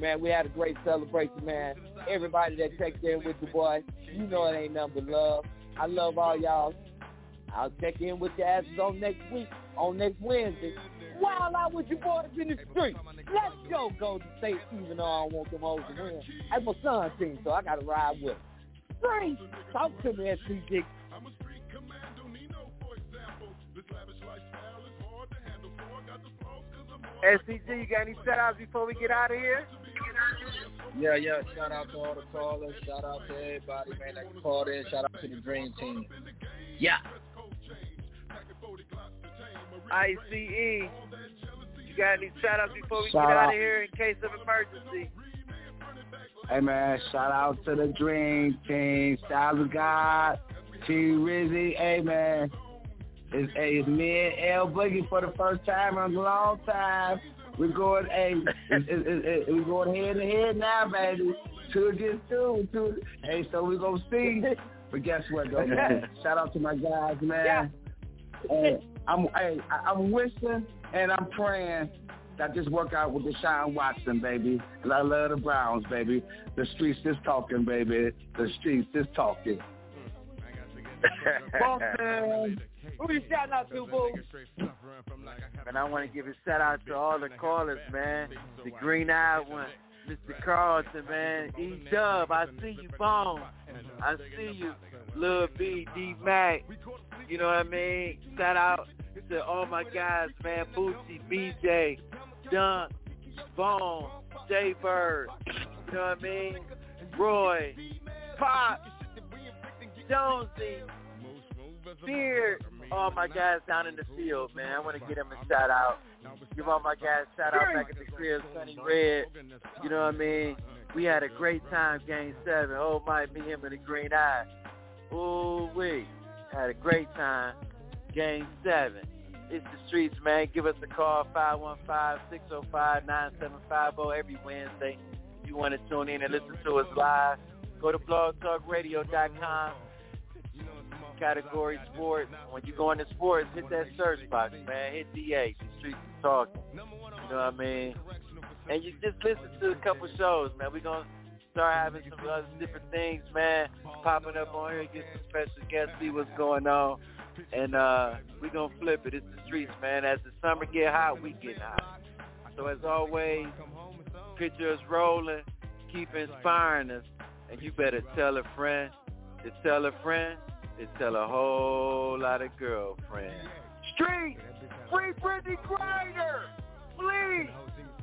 Man, we had a great celebration, man. Everybody that checked in with the boy, you know it ain't nothing but love. I love all y'all. I'll check in with your asses on next week, on next Wednesday. While I with your boys in the street. Let's go, Golden State, even though I don't want them hoes to win. That's my son's team, so I got to ride with him. Talk to me, SCG. SCG, you got any shout outs before we get out of here? Yeah, yeah. Shout out to all the callers. Shout out to everybody, man, that called in. Shout out to the Dream Team. Yeah. ICE, you got any shout outs before we Shout get out out. of here in case of emergency? Hey man, shout out to the Dream Team, Styles of God, T Rizzy. Hey man, it's, hey, it's me and L Boogie for the first time in a long time. We're going, hey, we're going head to head now, baby. Two against two, two. Hey, so we're gonna see. But guess what, though, man? Shout out to my guys, man. And I'm, hey, I- I'm wishing and I'm praying that this work out with Deshaun Watson, baby. 'Cause I love the Browns, baby. The streets is talking, baby. The streets is talking. Boston. Who you shouting out to, boo? And I want to give a shout out to all the callers, man. The green eyed one, Mr. Carlton, man. E Dub, I see you, Bone. I see you, Lil B, D Mac. You know what I mean? Shout out to all my guys, man. Bootsy, BJ, Dunk, Bone, J Bird. You know what I mean? Roy, Pop, Jonesy, Beard, all my guys down in the field, man. I want to give them a shout out. Give all my guys shout out back at the crib, Sunny Red. You know what I mean? We had a great time, Game Seven. Oh my, me, him, and the Green Eye. Ooh wee, had a great time, Game Seven. It's the streets, man. Give us a call, 515-605-9750 every Wednesday. If you want to tune in and listen to us live, go to blogtalkradio.com category sports. When you go into sports, hit that search box, man. Hit DA. The streets is talking. You know what I mean? And you just listen to a couple shows, man. We're going to start having some other different things, man, popping up on here, get some special guests, see what's going on. And uh, we're going to flip it. It's the streets, man. As the summer get hot, we get hot. So as always, picture us rolling, keep inspiring us. And you better tell a friend to tell a friend to tell a whole lot of girlfriends. Street, free Brittney Griner, please.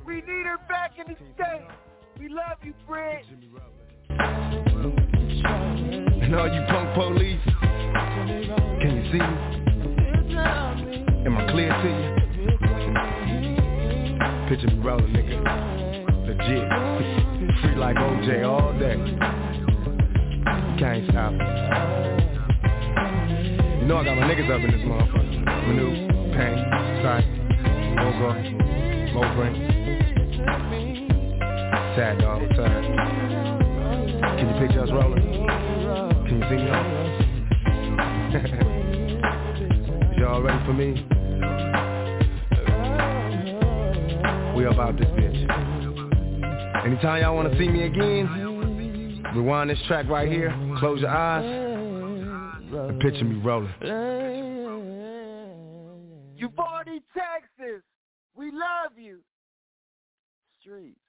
We need her back in the state. We love you, Britt. And all you punk police, can you see me? Am I clear to you? Picture me rolling, nigga. Legit. Free like OJ all day. Can't stop. Know I got my niggas up in this motherfucker. Manu, Pain, Sight, Mogo, Mo Brink. Sad dog, what's up? Can you picture us rolling? Can you see me? Y'all ready for me? We about this bitch. Anytime y'all wanna see me again, rewind this track right here, close your eyes, and picture me rolling. You 40 Texas. We love you. Streets.